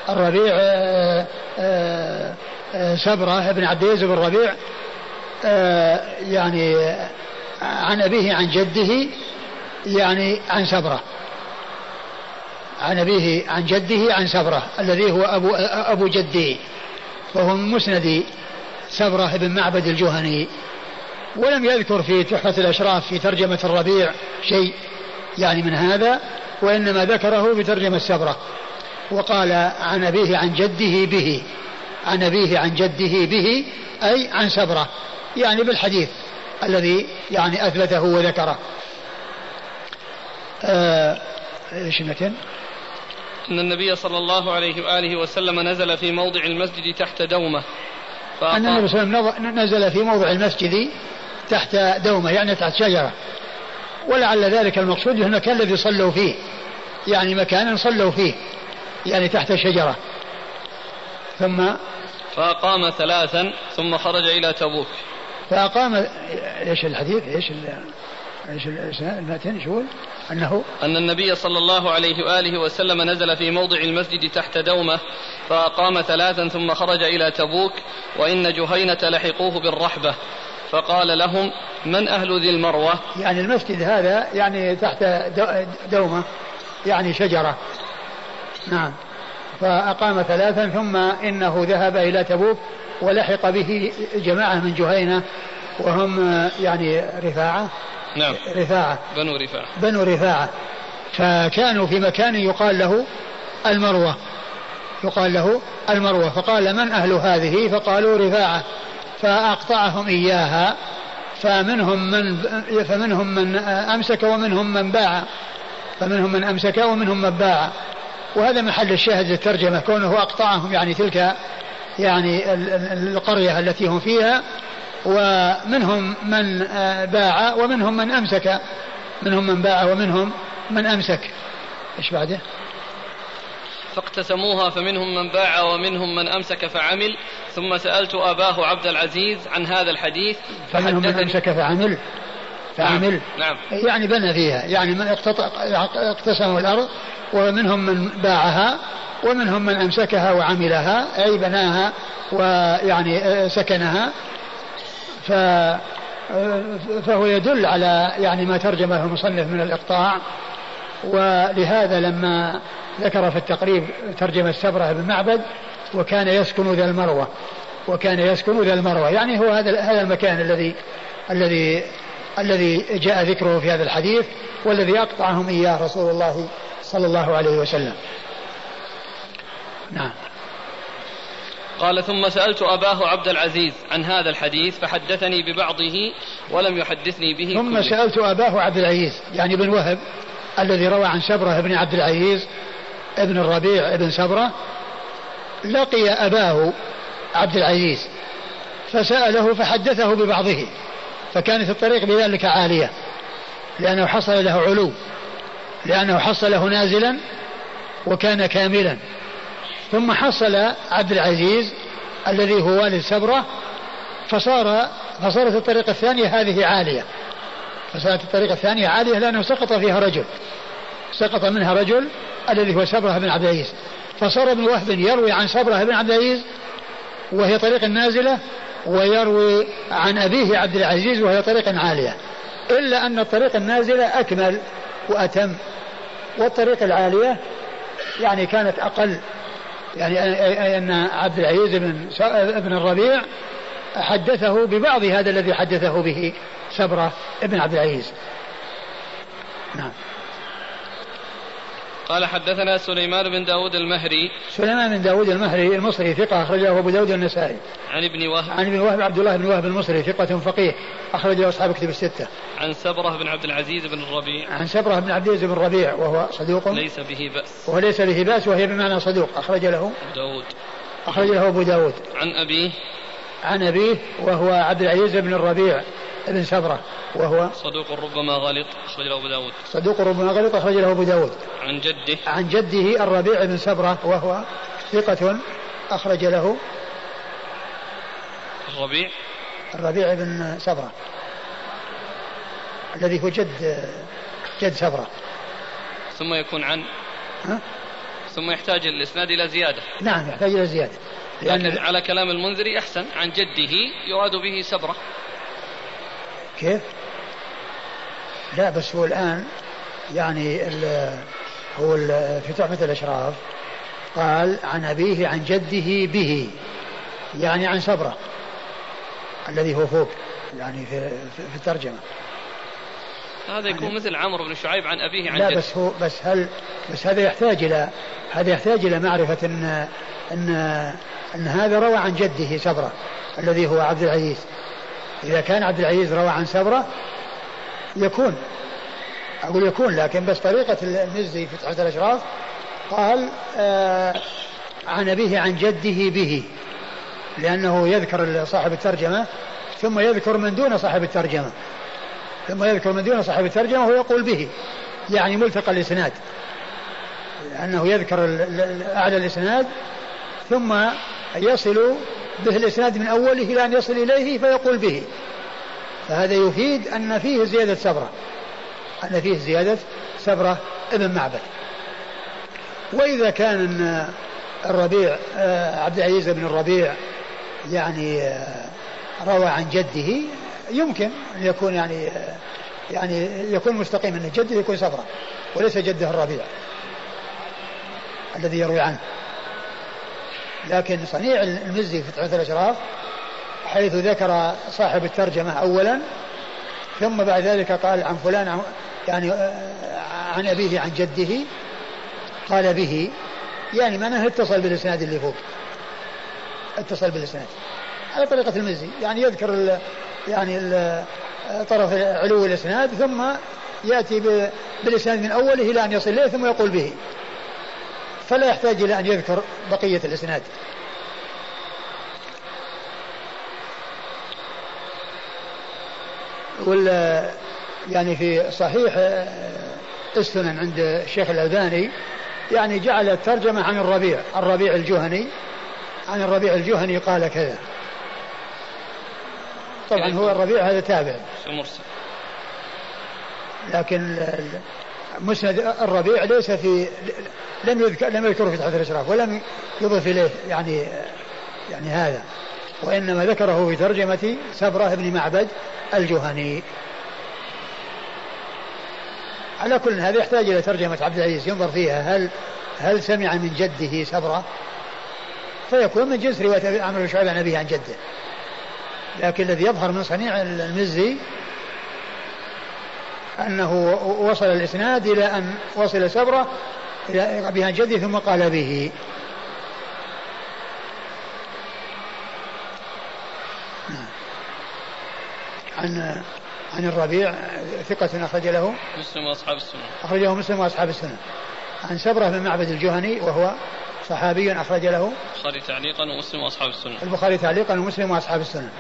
الربيع سبرة بن عبد العزيز بن الربيع يعني عن أبيه عن جده يعني عن سبرة. عن أبيه عن جده عن سبرة الذي هو أبو, أبو جده وهو من مسند سبرة بن معبد الجهني. ولم يذكر في تحفة الأشراف في ترجمة الربيع شيء يعني من هذا وإنما ذكره في ترجمة سبرة وقال عن أبيه عن جده به عن أبيه عن جده به أي عن سبرة يعني بالحديث الذي يعني أثبته وذكره. آه، إيش المتن؟ أن النبي صلى الله عليه وآله وسلم نزل في موضع المسجد تحت دومة. أن النبي صلى الله عليه وسلم نزل في موضع المسجد تحت دومة يعني تحت شجرة. ولعل ذلك المقصود هو المكان الذي صلوا فيه يعني مكانا صلوا فيه. يعني تحت شجرة. ثم فأقام ثلاثا ثم خرج إلى تبوك. فأقام إيش الحديث؟ إيش إيش المتن إيش يقول؟ أنه أن النبي صلى الله عليه وآله وسلم نزل في موضع المسجد تحت دومة فأقام ثلاثا ثم خرج إلى تبوك وإن جهينة لحقوه بالرحبة. فقال لهم من أهل ذي المروة؟ يعني المسجد هذا يعني تحت دومة يعني شجرة. نعم. فأقام ثلاثا ثم إنه ذهب إلى تبوك ولحق به جماعة من جهينة وهم يعني رفاعة. نعم. رفاعة. بنو رفاعة. بنو رفاعة. فكانوا في مكان يقال له المروة. يقال له المروة. فقال من أهل هذه؟ فقالوا رفاعة. فأقطعهم إياها. فمنهم من فمنهم من أمسك ومنهم من باع. فمنهم من أمسك ومنهم من باع. وهذا محل الشاهد للترجمة كونه أقطعهم يعني تلك يعني القرية التي هم فيها ومنهم من باع ومنهم من أمسك. منهم من باع ومنهم من أمسك. إيش بعده؟ فاقتسموها فمنهم من باع ومنهم من أمسك فعمل. ثم سألت أباه عبد العزيز عن هذا الحديث. فمنهم من أمسك فعمل. فعمل. نعم. نعم يعني بنى فيها يعني من اقتسموا الأرض ومنهم من باعها ومنهم من أمسكها وعملها أي بناها ويعني سكنها. ف فهو يدل على يعني ما ترجمه المصنف من الإقطاع. ولهذا لما ذكر في التقريب ترجمة السبرة بن معبد وكان يسكن ذا المروة وكان يسكن ذا المروة. يعني هو هذا هذا المكان الذي الذي الذي جاء ذكره في هذا الحديث والذي أقطعهم إياه رسول الله صلى الله عليه وسلم. نعم. قال ثم سألت أباه عبد العزيز عن هذا الحديث فحدثني ببعضه ولم يحدثني به ثم كله. سألت أباه عبد العزيز يعني بن وهب الذي روى عن سبرة بن عبد العزيز ابن الربيع ابن سبرة لقي أباه عبد العزيز فسأله فحدثه ببعضه فكانت الطريق بذلك عالية لأنه حصل له علو. لأنه حصله نازلا وكان كاملا. ثم حصل عبد العزيز الذي هو والد سبرة فصار فصارت الطريقة الثانية هذه عالية. فصارت الطريقة الثانية عالية لأنه سقط فيها رجل. سقط منها رجل الذي هو سبرة بن عبد العزيز. فصار ابن وهب يروي عن سبرة بن عبد العزيز وهي طريق نازلة ويروي عن أبيه عبد العزيز وهي طريق عالية. إلا أن الطريق النازلة أكمل. وأتم. والطريق العالية يعني كانت أقل. يعني أن عبد العزيز بن ابن الربيع حدثه ببعض هذا الذي حدثه به سبرة ابن عبد العزيز. نعم. قال حدثنا سليمان بن داود المهري. سليمان بن داود المهري المصري ثقة أخرجه أبو داود النسائي عن ابن وهب. عن ابن وهب عبد الله بن وهب المصري ثقة فقيه أخرجه أصحاب كتب الستة. عن سبرة بن عبد العزيز بن الربيع. عن سبرة بن عبد العزيز بن الربيع وهو صدوق. ليس به بأس. وهو ليس به بأس وهي بمعنى صدوق. أخرج له. داود. أخرج له أبو داود. عن أبيه. عن أبيه وهو عبد العزيز بن الربيع. بن سبرة وهو صدوق ربما غلط أخرج له أبو داود. صدوق ربما غلط أخرج له أبو داود. عن جده. عن جده الربيع بن سبرة وهو ثقة أخرج له الربيع. الربيع بن سبرة الذي هو جد جد سبرة ثم يكون عن ها؟ ثم يحتاج الإسناد إلى زيادة. نعم يحتاج إلى زيادة. لكن على كلام المنذري أحسن عن جده يراد به سبرة كيف؟ لا بس هو الآن يعني ال هو ال في تحفة الأشراف قال عن أبيه عن جده به يعني عن سبرة الذي هو فوق يعني في, في الترجمة. هذا يكون يعني مثل عمرو بن شعيب عن أبيه عن لا جده. بس هو بس هل بس هذا يحتاج إلى هذا يحتاج إلى معرفة أن أن أن هذا روى عن جده سبرة الذي هو عبد العزيز. إذا كان عبد العزيز روى عن سبرة يكون. أقول يكون لكن بس طريقة المزي في تحت الأشراف قال آه عن أبيه عن جده به لأنه يذكر صاحب الترجمة ثم يذكر من دون صاحب الترجمة. ثم يذكر من دون صاحب الترجمة ويقول به يعني ملتقى الإسناد. لأنه يذكر أعلى الإسناد ثم يصل به الإسناد من أوله إلى أن يصل إليه فيقول به. فهذا يفيد أن فيه زيادة سبرة. أن فيه زيادة سبرة ابن معبد. وإذا كان الربيع آه، عبد العزيز بن الربيع يعني آه، روى عن جده يمكن أن يكون يعني آه، يعني يكون مستقيم أن جده يكون سبرة وليس جده الربيع الذي يروي عنه. لكن صنيع المزي في تحفة الأشراف حيث ذكر صاحب الترجمة أولا ثم بعد ذلك قال عن فلان يعني عن أبيه عن جده قال به. يعني معناه اتصل بالإسناد اللي فوق. اتصل بالإسناد. على طريقة المزي. يعني يذكر ال يعني ال طرف علو الإسناد ثم يأتي بالإسناد من أوله إلى أن يصل إليه ثم يقول به. فلا يحتاج إلى أن يذكر بقية الإسناد. ولا يعني في صحيح السنن عند الشيخ الألباني يعني جعل الترجمة عن الربيع الربيع الجهني عن الربيع الجهني قال كذا. طبعا هو الربيع هذا تابع. مرسل. لكن مسند الربيع ليس في لم يذكر لم يذكره في تحت الأشراف ولم يضف إليه يعني يعني هذا. وإنما ذكره في ترجمة سبرة بن معبد الجهني. على كل هذا يحتاج إلى ترجمة عبد العزيز ينظر فيها. هل هل سمع من جده سبرة؟ فيكون من جنس رواية عمرو بن شعيب عن أبيه عن جده. لكن الذي يظهر من صنيع المزي أنه وصل الإسناد إلى أن وصل سبرة عن جده ثم قال به. عن عن الربيع ثقة أخرج له. مسلم وأصحاب السنة. أخرجه مسلم وأصحاب السنة. عن سبرة بن معبد الجهني وهو صحابي أخرج له. البخاري تعليقا ومسلم وأصحاب السنة. البخاري تعليقا ومسلم وأصحاب السنة.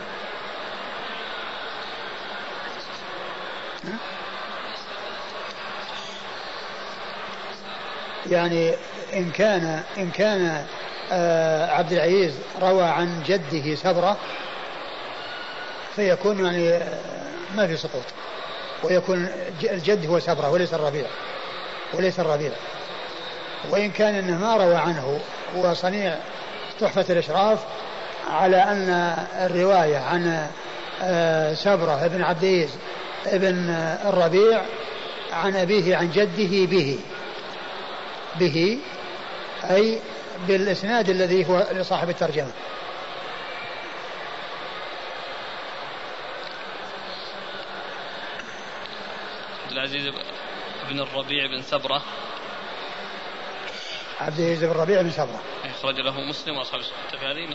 يعني إن كان إن كان آه، عبد العزيز روى عن جده سبرة فيكون يعني آه، ما في سقوط. ويكون الجد هو سبرة وليس الربيع وليس الربيع. وإن كان أنه ما روى عنه هو صنيع تحفة الإشراف على أن الرواية عن آه، سبرة بن عبد العزيز ابن الربيع عن أبيه عن جده به. به أي بالإسناد الذي هو لصاحب الترجمة. عبد العزيز بن الربيع بن سبرة. عبد العزيز بن الربيع بن سبرة. أخرج له مسلم وأصحاب هذه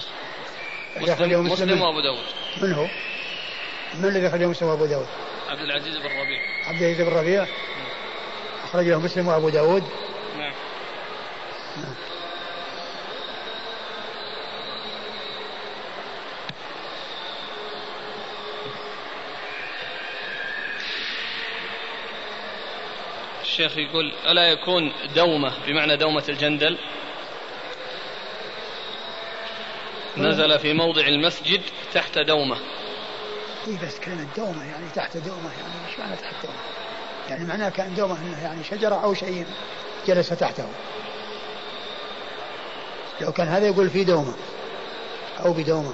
مسلم, مسلم وأبو داود. من هو؟ من الذي أخرجه مسلم وأبو داود؟ عبد العزيز بن الربيع. عبد العزيز بن الربيع. أخرج له مسلم وأبو داود. نعم الشيخ يقول ألا يكون دومة بمعنى دومة الجندل؟ نزل في موضع المسجد تحت دومة. إيه بس كلمة دومة يعني تحت دومة يعني إيش معنى تحت دومة؟ يعني معناه كان دومة يعني شجرة أو شيء جلس تحته. لو كان هذا يقول في دومة أو بدومة.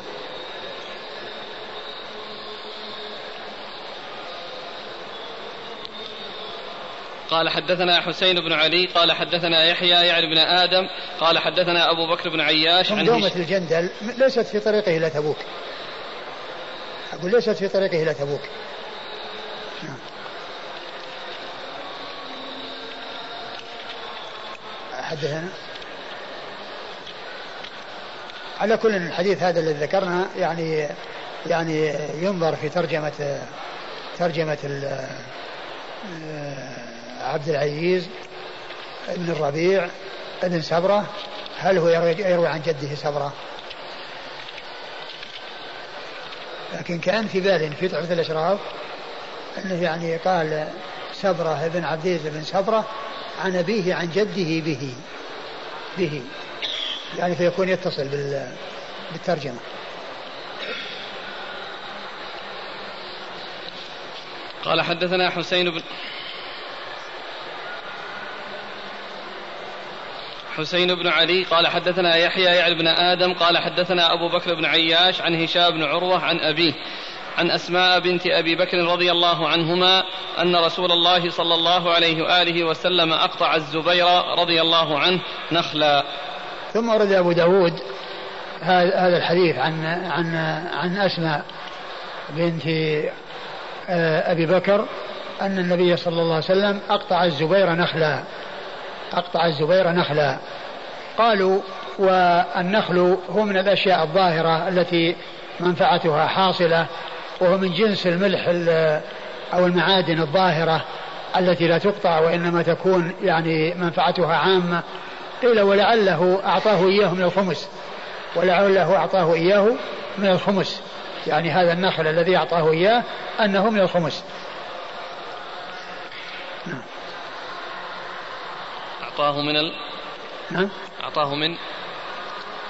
قال حدثنا حسين بن علي قال حدثنا يحيى يعني بن آدم قال حدثنا أبو بكر بن عياش عن دومة الجندل ليست في طريقه إلى تبوك. أقول ليست في طريقه إلى تبوك. حدثنا على كل الحديث هذا الذي ذكرنا يعني يعني ينظر في ترجمة ترجمة عبد العزيز بن الربيع بن سبرة هل هو يروي عن جده سبرة لكن كان في بال في تحفة الأشراف أنه يعني قال سبرة بن عبد العزيز بن سبرة عن أبيه عن جده به به. يعني فيكون يتصل بالترجمة. قال حدثنا حسين بن حسين بن علي قال حدثنا يحيى يعل بن آدم قال حدثنا أبو بكر بن عياش عن هشام بن عروة عن أبيه عن أسماء بنت أبي بكر رضي الله عنهما أن رسول الله صلى الله عليه وآله وسلم أقطع الزبير رضي الله عنه نخلا. ثم ورد أبو داود هذا الحديث عن عن عن أسماء بنت آه، أبي بكر أن النبي صلى الله عليه وسلم أقطع الزبير نخلا. أقطع الزبير نخلا. قالوا والنخل هو من الأشياء الظاهرة التي منفعتها حاصلة وهو من جنس الملح أو المعادن الظاهرة التي لا تقطع وإنما تكون يعني منفعتها عامة قيل ولعله أعطاه إياه من الخمس. ولعله أعطاه إياه من الخمس. يعني هذا النخل الذي أعطاه إياه أنه من الخمس. أعطاه من ال... نعم أعطاه من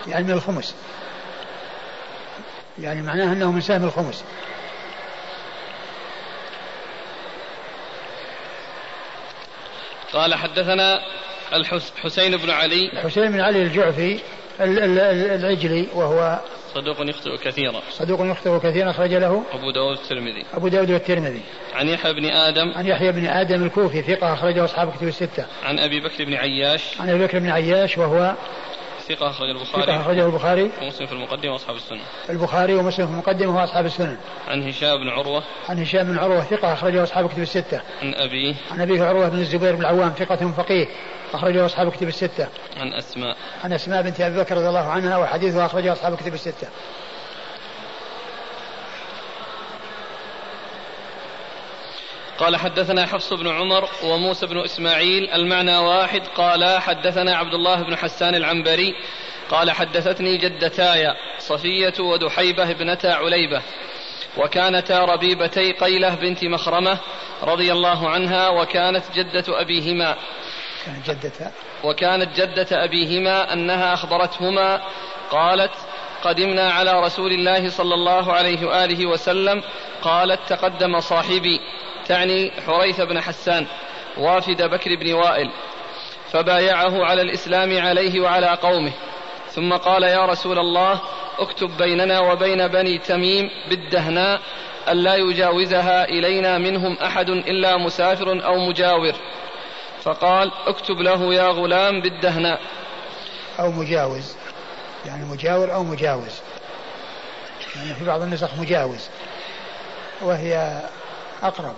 يعني من الخمس. يعني معناه أنه من سهم الخمس. قال حدثنا الحسين بن علي. الحسين بن علي الجعفي العجلي وهو صدوق يخطئ كثيرا. صدوق يخطئ كثيرا أخرج له أبو داود الترمذي. أبو داود والترمذي. عن يحيى بن آدم. عن يحيى بن آدم الكوفي ثقة أخرجه أصحاب كتب الستة. عن أبي بكر بن عياش. عن أبي بكر بن عياش وهو ثقة أخرج البخاري. ثقة أخرجه البخاري. ومسلم في المقدمة وأصحاب السنة. البخاري ومسلم في المقدمة وأصحاب السنن. عن هشام بن عروة. عن هشام بن عروة ثقة أخرجه أصحاب كتب الستة. عن أبيه. عن أبيه عروة بن الزبير بن العوام ثقة فقيه. أخرجه أصحاب كتب الستة. عن أسماء. عن أسماء بنت أبي بكر رضي الله عنها وحديثها أخرجه أصحاب كتب الستة. قال حدثنا حفص بن عمر وموسى بن إسماعيل. المعنى واحد. قال حدثنا عبد الله بن حسان العنبري. قال حدثتني جدتاي صفية ودحيبة ابنتا عليبة. وكانتا ربيبتي قيلة بنت مخرمة رضي الله عنها وكانت جدة أبيهما. كانت جدة. وكانت جدة أبيهما أنها أخبرتهما قالت قدمنا على رسول الله صلى الله عليه وآله وسلم قالت تقدم صاحبي تعني حريث بن حسان وافد بكر بن وائل فبايعه على الإسلام عليه وعلى قومه. ثم قال يا رسول الله اكتب بيننا وبين بني تميم بالدهناء ألا يجاوزها إلينا منهم أحد إلا مسافر أو مجاور. فقال اكتب له يا غلام بالدهناء أو مجاوز. يعني مجاور أو مجاوز. يعني في بعض النسخ مجاوز. وهي أقرب.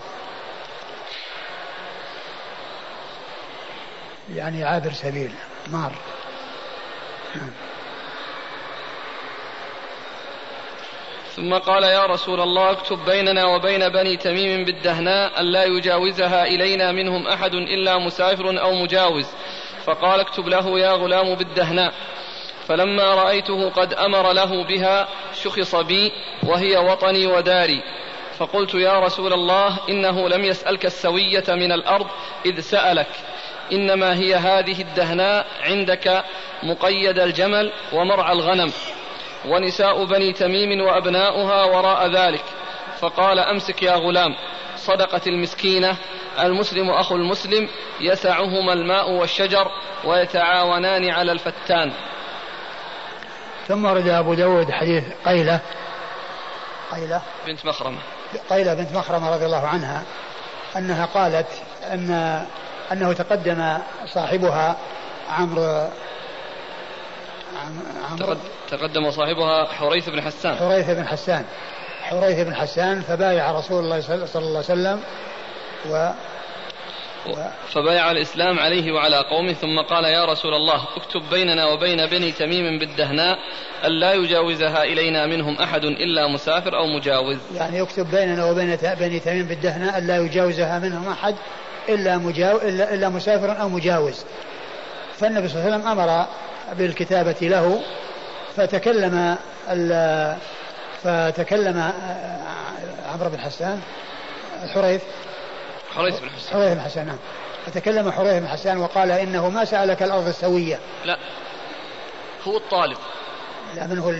يعني عابر سبيل. مار. ثم قال يا رسول الله اكتب بيننا وبين بني تميم بالدهناء ألا يجاوزها إلينا منهم أحد إلا مسافر أو مجاوز. فقال اكتب له يا غلام بالدهناء. فلما رأيته قد أمر له بها شخص بي وهي وطني وداري. فقلت يا رسول الله إنه لم يسألك السوية من الأرض إذ سألك. إنما هي هذه الدهناء عندك مقيد الجمل ومرعى الغنم. ونساء بني تميم وأبناؤها وراء ذلك. فقال أمسك يا غلام. صدقة المسكينة. المسلم أخو المسلم. يسعهما الماء والشجر ويتعاونان على الفتان. ثم ورد أبو داود حديث قيلة. قيلة. بنت مخرمة. قيلة بنت مخرمة رضي الله عنها. أنها قالت أن أنه تقدم صاحبها عمرو عمرو. تقدم صاحبها حريث بن حسان. حريث بن حسان. حريث بن حسان فبايع رسول الله صلى الله عليه وسلم و فبايع الإسلام عليه وعلى قومه ثم قال يا رسول الله اكتب بيننا وبين بني تميم بالدهناء ألا يجاوزها إلينا منهم أحد إلا مسافر أو مجاوز. يعني يكتب بيننا وبين بني تميم بالدهناء ألا يجاوزها منهم أحد إلا, مجاو إلا, إلا مسافر أو مجاوز. فالنبي صلى الله عليه وسلم أمر بالكتابة له فتكلم فتكلم عمرو بن حسان الحريث حريث بن حسان. حريث بن حسان نعم. فتكلم حريث بن حسان وقال إنه ما سألك الأرض السوية. لا هو الطالب. لا. من هو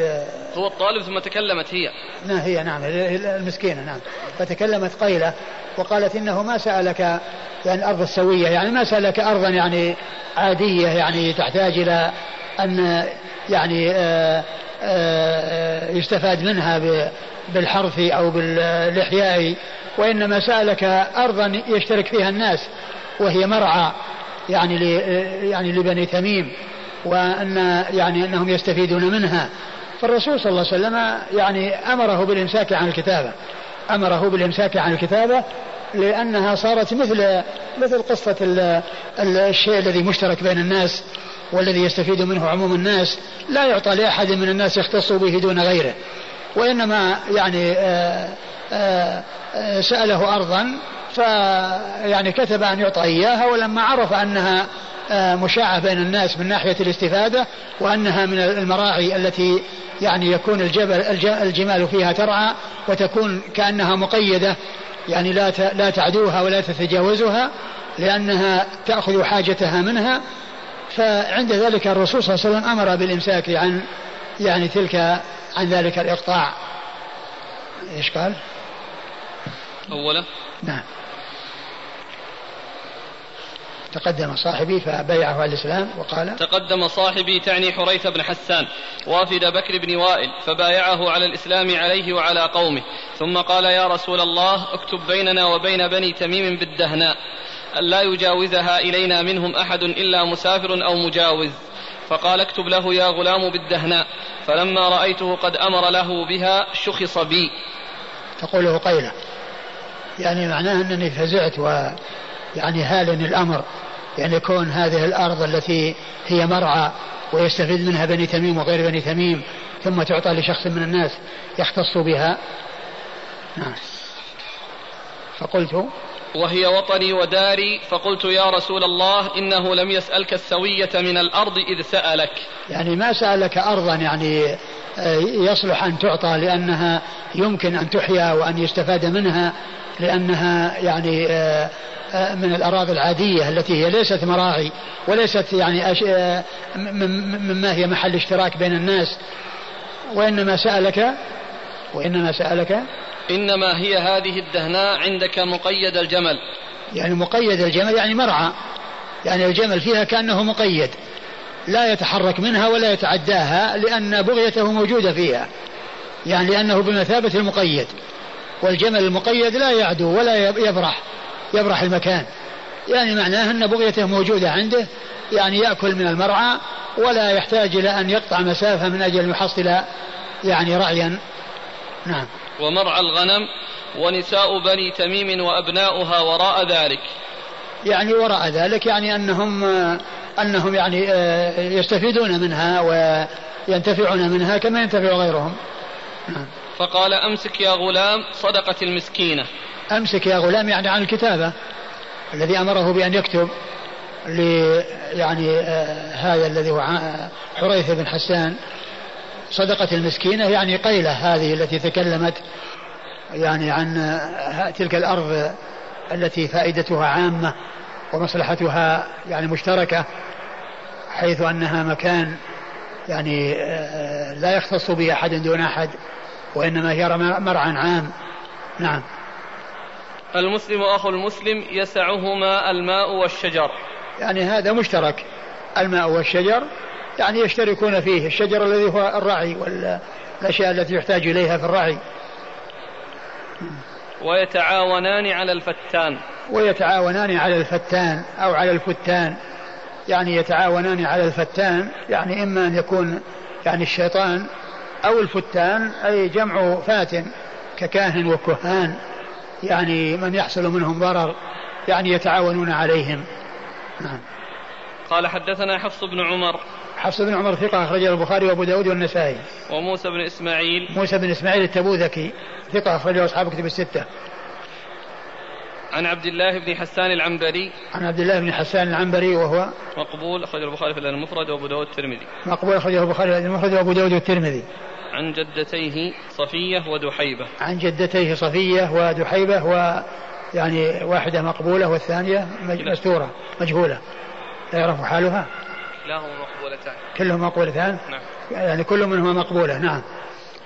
هو الطالب ثم تكلمت هي. نعم هي نعم. المسكينة نعم. فتكلمت قيلة وقالت إنه ما سألك يعني الأرض السوية يعني ما سألك أرضا يعني عادية يعني تحتاج إلى أن يعني آآ آه، آآ آه، يستفاد منها بالحرث أو بالإحياء وإنما سألك أرضا يشترك فيها الناس وهي مرعى يعني يعني لبني تميم. وأن يعني أنهم يستفيدون منها. فالرسول صلى الله عليه وسلم يعني أمره بالإمساك عن الكتابة. أمره بالإمساك عن الكتابة لأنها صارت مثل مثل قصة الشيء الذي مشترك بين الناس والذي يستفيد منه عموم الناس. لا يعطى لأحد من الناس يختص به دون غيره. وإنما يعني آآ آآ سأله أرضا فيعني كتب أن يعطى إياها ولما عرف أنها مشاعة بين الناس من ناحية الاستفادة وأنها من المراعي التي يعني يكون الجبل الجمال فيها ترعى وتكون كأنها مقيدة يعني لا لا تعدوها ولا تتجاوزها لأنها تأخذ حاجتها منها. فعند ذلك الرسول صلى الله عليه وسلم أمر بالإمساك عن يعني تلك عن ذلك الإقطاع. إيش قال؟ أولا نعم. تقدم صاحبي فبايعه على الإسلام وقال تقدم صاحبي تعني حريث بن حسان وافد بكر بن وائل فبايعه على الإسلام عليه وعلى قومه ثم قال يا رسول الله اكتب بيننا وبين بني تميم بالدهناء ألا يجاوزها إلينا منهم أحد إلا مسافر أو مجاوز. فقال اكتب له يا غلام بالدهناء فلما رأيته قد أمر له بها شخص بي. تقوله قيلة يعني معناه أنني فزعت ويعني هالني الأمر يعني كون هذه الأرض التي هي مرعى ويستفيد منها بني تميم وغير بني تميم ثم تعطى لشخص من الناس يختص بها. نعم. فقلت وهي وطني وداري فقلت يا رسول الله إنه لم يسألك السوية من الأرض إذ سألك. يعني ما سألك أرضا يعني آه، يصلح أن تعطى لأنها يمكن أن تحيا وأن يستفاد منها. لأنها يعني آه، آه، من الأراضي العادية التي هي ليست مراعي وليست يعني مما هي محل اشتراك بين الناس. وإنما سألك وإنما سألك إنما هي هذه الدهناء عندك مقيد الجمل. يعني مقيد الجمل يعني مرعى. يعني الجمل فيها كأنه مقيد. لا يتحرك منها ولا يتعداها لأن بغيته موجودة فيها. يعني لأنه بمثابة المقيد. والجمل المقيد لا يعدو ولا يبرح يبرح المكان. يعني معناه أن بغيته موجودة عنده يعني يأكل من المرعى ولا يحتاج إلى أن يقطع مسافة من أجل أن يحصل يعني رعيا. نعم. ومرعى الغنم ونساء بني تميم وأبناؤها وراء ذلك. يعني وراء ذلك يعني أنهم أنهم يعني آه، يستفيدون منها وينتفعون منها كما ينتفع غيرهم. نعم. فقال أمسك يا غلام صدقة المسكينة. أمسك يا غلام يعني عن الكتابة الذي أمره بأن يكتب ل يعني آه هذا الذي هو حريث بن حسان. صدقة المسكينة يعني قيلة هذه التي تكلمت يعني عن تلك الأرض التي فائدتها عامة ومصلحتها يعني مشتركة حيث أنها مكان يعني آه، لا يختص به أحد دون أحد. وإنما هي مرعى عام. نعم. المسلم أخو المسلم يسعهما الماء والشجر. يعني هذا مشترك. الماء والشجر يعني يشتركون فيه. الشجر الذي هو الرعي والأشياء التي يحتاج إليها في الرعي. ويتعاونان على الفتان. ويتعاونان على الفتان أو على الفتان. يعني يتعاونان على الفتان. يعني إما أن يكون يعني الشيطان أو الفتان أي جمع فاتن ككاهن وكهان يعني من يحصل منهم ضرر يعني يتعاونون عليهم. نعم. قال حدثنا حفص بن عمر. حفص بن عمر ثقة أخرجه البخاري وأبو داود والنسائي. وموسى بن إسماعيل. موسى بن إسماعيل التبوذكي ثقة أخرجه أصحاب كتب الستة. عن عبد الله بن حسان العنبري. عن عبد الله بن حسان العنبري وهو مقبول أخرجه البخاري في المفرد وأبو داود والترمذي مقبول أخرجه البخاري في المفرد وأبو داود والترمذي عن جدتيه صفية ودحيبة. عن جدتيه صفية ودحيبة و يعني واحدة مقبولة والثانية مستورة مجهولة. لا يعرف حالها؟ كلاهما مقبولتان. كلهما مقبولتان؟ نعم. يعني كل منهما مقبولة نعم.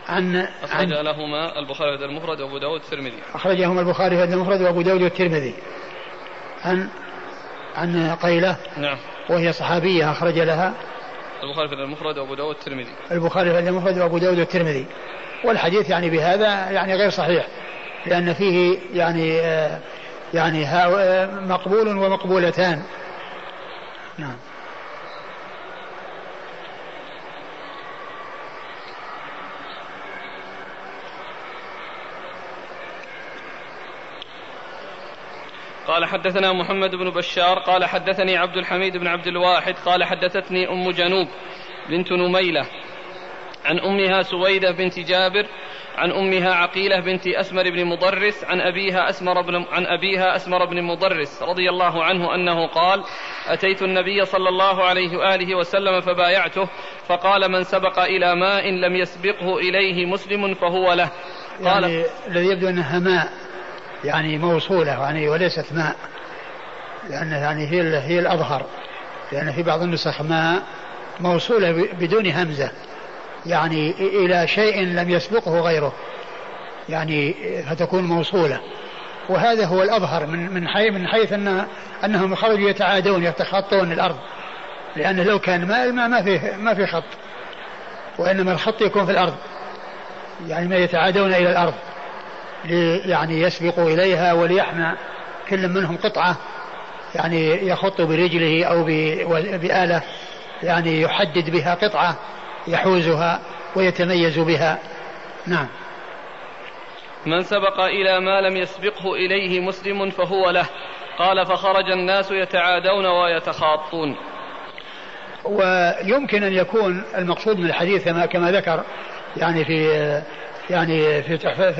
عن أخرج عن لهما البخاري في المفرد وأبو داود الترمذي أخرجهما البخاري في المفرد وأبو داود والترمذي. عن عن قيلة نعم. وهي صحابية أخرج لها. البخاري في المفرد وأبو داود الترمذي البخاري في المفرد وأبو داود والترمذي. والحديث يعني بهذا يعني غير صحيح لأن فيه يعني آه يعني مقبول ومقبولتان. نعم. قال حدثنا محمد بن بشار قال حدثني عبد الحميد بن عبد الواحد قال حدثتني أم جنوب بنت نميلة عن أمها سويدة بنت جابر عن أمها عقيلة بنت أسمر بن مضرس عن أبيها أسمر بن عن أبيها أسمر بن مضرس رضي الله عنه أنه قال أتيت النبي صلى الله عليه وآله وسلم فبايعته فقال من سبق إلى ماء لم يسبقه إليه مسلم فهو له قال يعني الذي يبدو أنها ماء. يعني موصولة يعني وليست ماء لأن يعني هي هي الأظهر لأن في بعض النسخ ماء موصولة بدون همزة يعني إلى شيء لم يسبقه غيره يعني فتكون موصولة. وهذا هو الأظهر من من حيث من حيث أن أنهم خرجوا يتعادون يتخطون الأرض لأنه لو كان ماء الماء ما فيه ما في خط وإنما الخط يكون في الأرض يعني ما يتعادون إلى الأرض. يعني يسبقوا إليها وليحمى كل منهم قطعة يعني يخط برجله أو بآلة يعني يحدد بها قطعة يحوزها ويتميز بها. نعم. من سبق إلى ما لم يسبقه إليه مسلم فهو له. قال فخرج الناس يتعادون ويتخاطون. ويمكن أن يكون المقصود من الحديث كما كما ذكر يعني في يعني في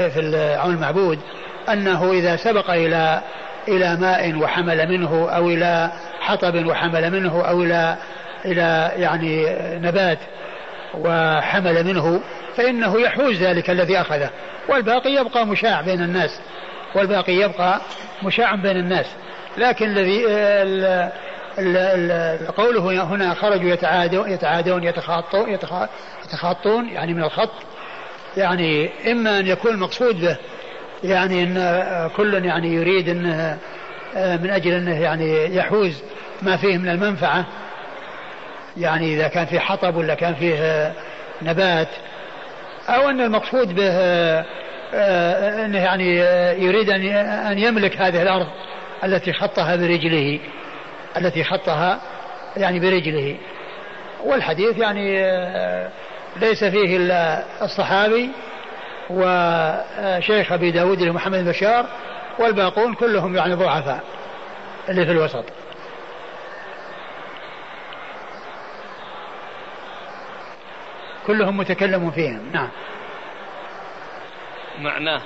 في, العون المعبود أنه إذا سبق إلى إلى ماء وحمل منه أو إلى حطب وحمل منه أو إلى إلى يعني نبات وحمل منه فإنه يحوز ذلك الذي أخذه. والباقي يبقى مشاع بين الناس. والباقي يبقى مشاع بين الناس. لكن الذي قوله هنا خرجوا يتعادون يتعادون يتخاطون يتخاطون يعني من الخط يعني إما أن يكون المقصود به يعني إن كل يعني يريد انه من أجل إنه يعني يحوز ما فيه من المنفعة يعني إذا كان فيه حطب ولا كان فيه نبات أو أن المقصود به آه، أنه يعني يريد أن يملك هذه الأرض التي خطها برجله التي خطها يعني برجله. والحديث يعني آه، ليس فيه إلا الصحابي وشيخ أبي داود محمد بشار والباقون كلهم يعني ضعفاء اللي في الوسط. كلهم متكلم فيهم. نعم. معناه.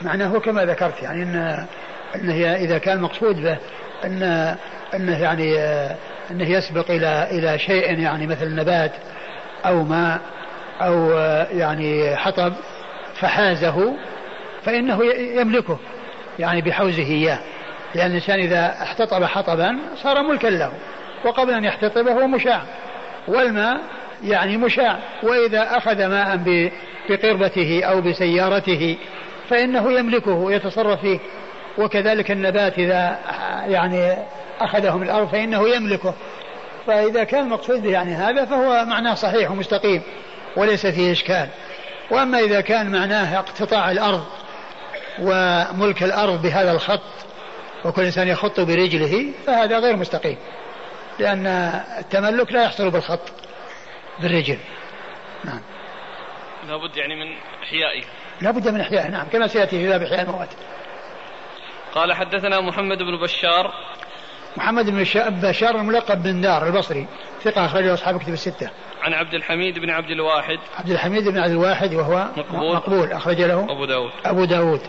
معناه كما ذكرت يعني ان انه إذا كان مقصود به ان إنه يعني إنه يسبق إلى إلى شيء يعني مثل نبات أو ماء أو يعني حطب فحازه فإنه يملكه يعني بحوزه إياه. لأن الإنسان إذا احتطب حطبا صار ملكا له وقبل أن يحتطبه هو مشاع. والماء يعني مشاع. وإذا أخذ ماء بقربته أو بسيارته فإنه يملكه ويتصرف فيه. وكذلك النبات إذا يعني أخذه من الأرض فإنه يملكه. فإذا كان المقصود به يعني هذا فهو معناه صحيح ومستقيم وليس فيه إشكال. وأما إذا كان معناه اقتطاع الأرض وملك الأرض بهذا الخط وكل إنسان يخط برجله فهذا غير مستقيم. لأن التملك لا يحصل بالخط بالرجل. نعم. لابد يعني من إحيائه. لابد من إحيائه نعم كما سيأتي في باب إحياء الموات. قال حدثنا محمد بن بشار محمد بن بشار الملقب بن دار البصري ثقة أخرجه أصحاب كتب الستة. عن عبد الحميد بن عبد الواحد. عبد الحميد بن عبد الواحد وهو مقبول, مقبول أخرج له أبو داود. أبو داود.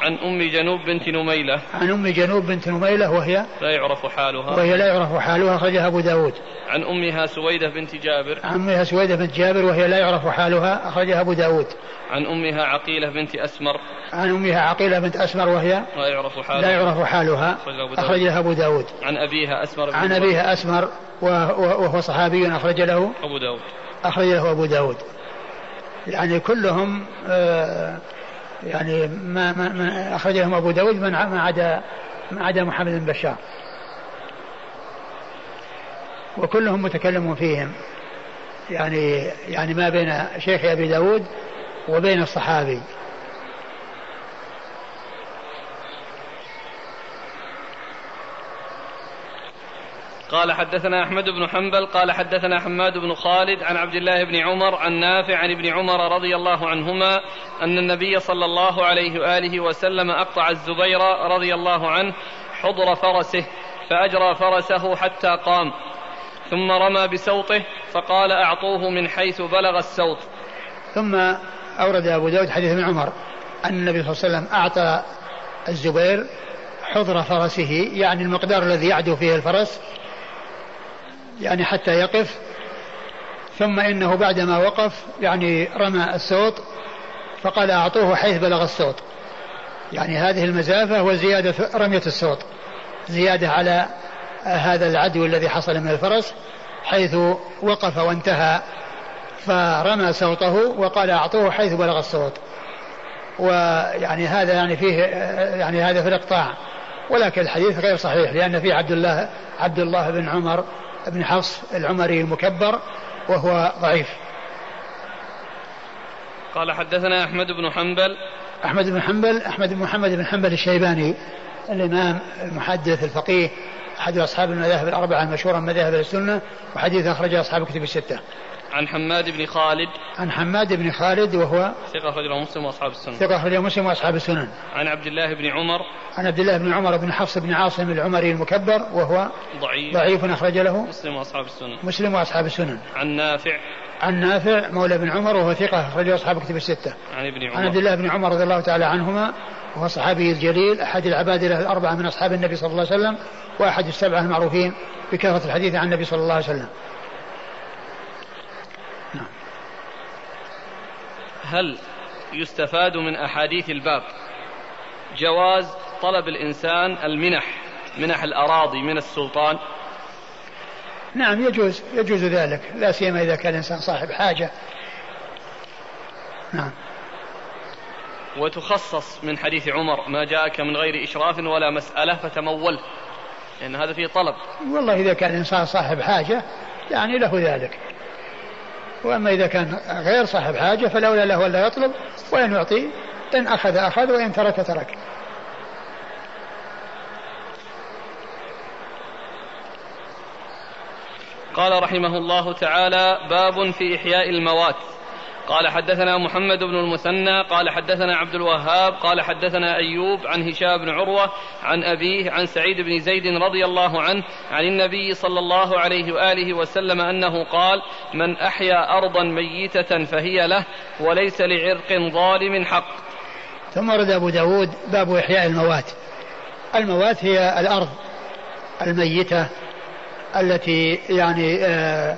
عن أم جنوب بنت نميلة. عن أم جنوب بنت نميلة وهي لا يعرف حالها. وهي لا يعرف حالها أخرجها أبو داود. عن أمها سويدة بنت جابر. عن أمها سويدة بنت جابر وهي لا يعرف حالها أخرجها أبو داود. عن أمها عقيلة بنت أسمر. عن أمها عقيلة بنت أسمر وهي لا يعرف حالها. لا يعرف حالها أخرجها أبو داود. عن أبيها أسمر عن أبيها أسمر. وهو صحابي أخرج له أبو داود. أخرج له أبو داود. يعني كلهم آه، يعني ما, ما, ما أخرج لهم أبو داود ما عدا ما عدا محمد بن بشار. وكلهم متكلم فيهم. يعني يعني ما بين شيخ أبي داود وبين الصحابي. قال حدثنا أحمد بن حنبل قال حدثنا حماد بن خالد عن عبد الله بن عمر عن نافع عن ابن عمر رضي الله عنهما أن النبي صلى الله عليه وآله وسلم أقطع الزبير رضي الله عنه حضر فرسه فأجرى فرسه حتى قام ثم رمى بسوطه فقال أعطوه من حيث بلغ السوط ثم أورد أبو داود حديث ابن عمر أن النبي صلى الله عليه وسلم أعطى الزبير حضر فرسه يعني المقدار الذي يعدو فيه الفرس يعني حتى يقف. ثم إنه بعدما وقف يعني رمى السوط فقال أعطوه حيث بلغ السوط يعني هذه المسافة وزيادة رمية السوط زيادة على هذا العدو الذي حصل من الفرس حيث وقف وانتهى. فرمى سوطه وقال أعطوه حيث بلغ الصوت. ويعني هذا يعني فيه يعني هذا في الإقطاع. ولكن الحديث غير صحيح لأن فيه عبد الله عبد الله بن عمر بن حفص العمري المكبر وهو ضعيف قال حدثنا أحمد بن حنبل أحمد بن حنبل أحمد بن محمد بن حنبل الشيباني الإمام المحدث الفقيه أحد أصحاب المذاهب الأربعة المشهورة من مذاهب السنة وحديث أخرجه أصحاب الكتب الستة. عن حماد بن خالد. عن حماد بن خالد وهو ثقة أخرجه مسلم وأصحاب السنن. ثقة أخرجه مسلم وأصحاب السنن. عن عبد الله بن عمر. عن عبد الله بن عمر بن حفص بن عاصم العمري المكبر وهو ضعيف. ضعيف أخرج له مسلم وأصحاب السنن. مسلم وأصحاب السنن. عن نافع. عن نافع مولى بن عمر وهو ثقة أخرجه أصحاب كتب الستة. عن ابن عمر عن عبد الله بن عمر رضي الله تعالى عنهما وهو صحابي الجليل أحد العبادلة الأربعة من أصحاب النبي صلى الله عليه وسلم وأحد السبعة المعروفين بكثرة الحديث عن النبي صلى الله عليه وسلم. هل يستفاد من أحاديث الباب؟ جواز طلب الإنسان المنح منح الأراضي من السلطان. نعم يجوز يجوز ذلك. لا سيما إذا كان الإنسان صاحب حاجة. نعم. وتخصص من حديث عمر ما جاءك من غير إشراف ولا مسألة فتمول. لأن هذا فيه طلب. والله إذا كان الإنسان صاحب حاجة يعني له ذلك. وأما إذا كان غير صاحب حاجة فلولا له ولا يطلب وإن يعطي. إن أخذ أخذ وإن ترك ترك. قال رحمه الله تعالى باب في إحياء الموات. قال حدثنا محمد بن المثنى قال حدثنا عبد الوهاب قال حدثنا أيوب عن هشام بن عروة عن أبيه عن سعيد بن زيد رضي الله عنه عن النبي صلى الله عليه وآله وسلم أنه قال من أحيا أرضا ميتة فهي له وليس لعرق ظالم حق. ثم ورد أبو داود باب إحياء الموات. الموات هي الأرض الميتة التي يعني آآ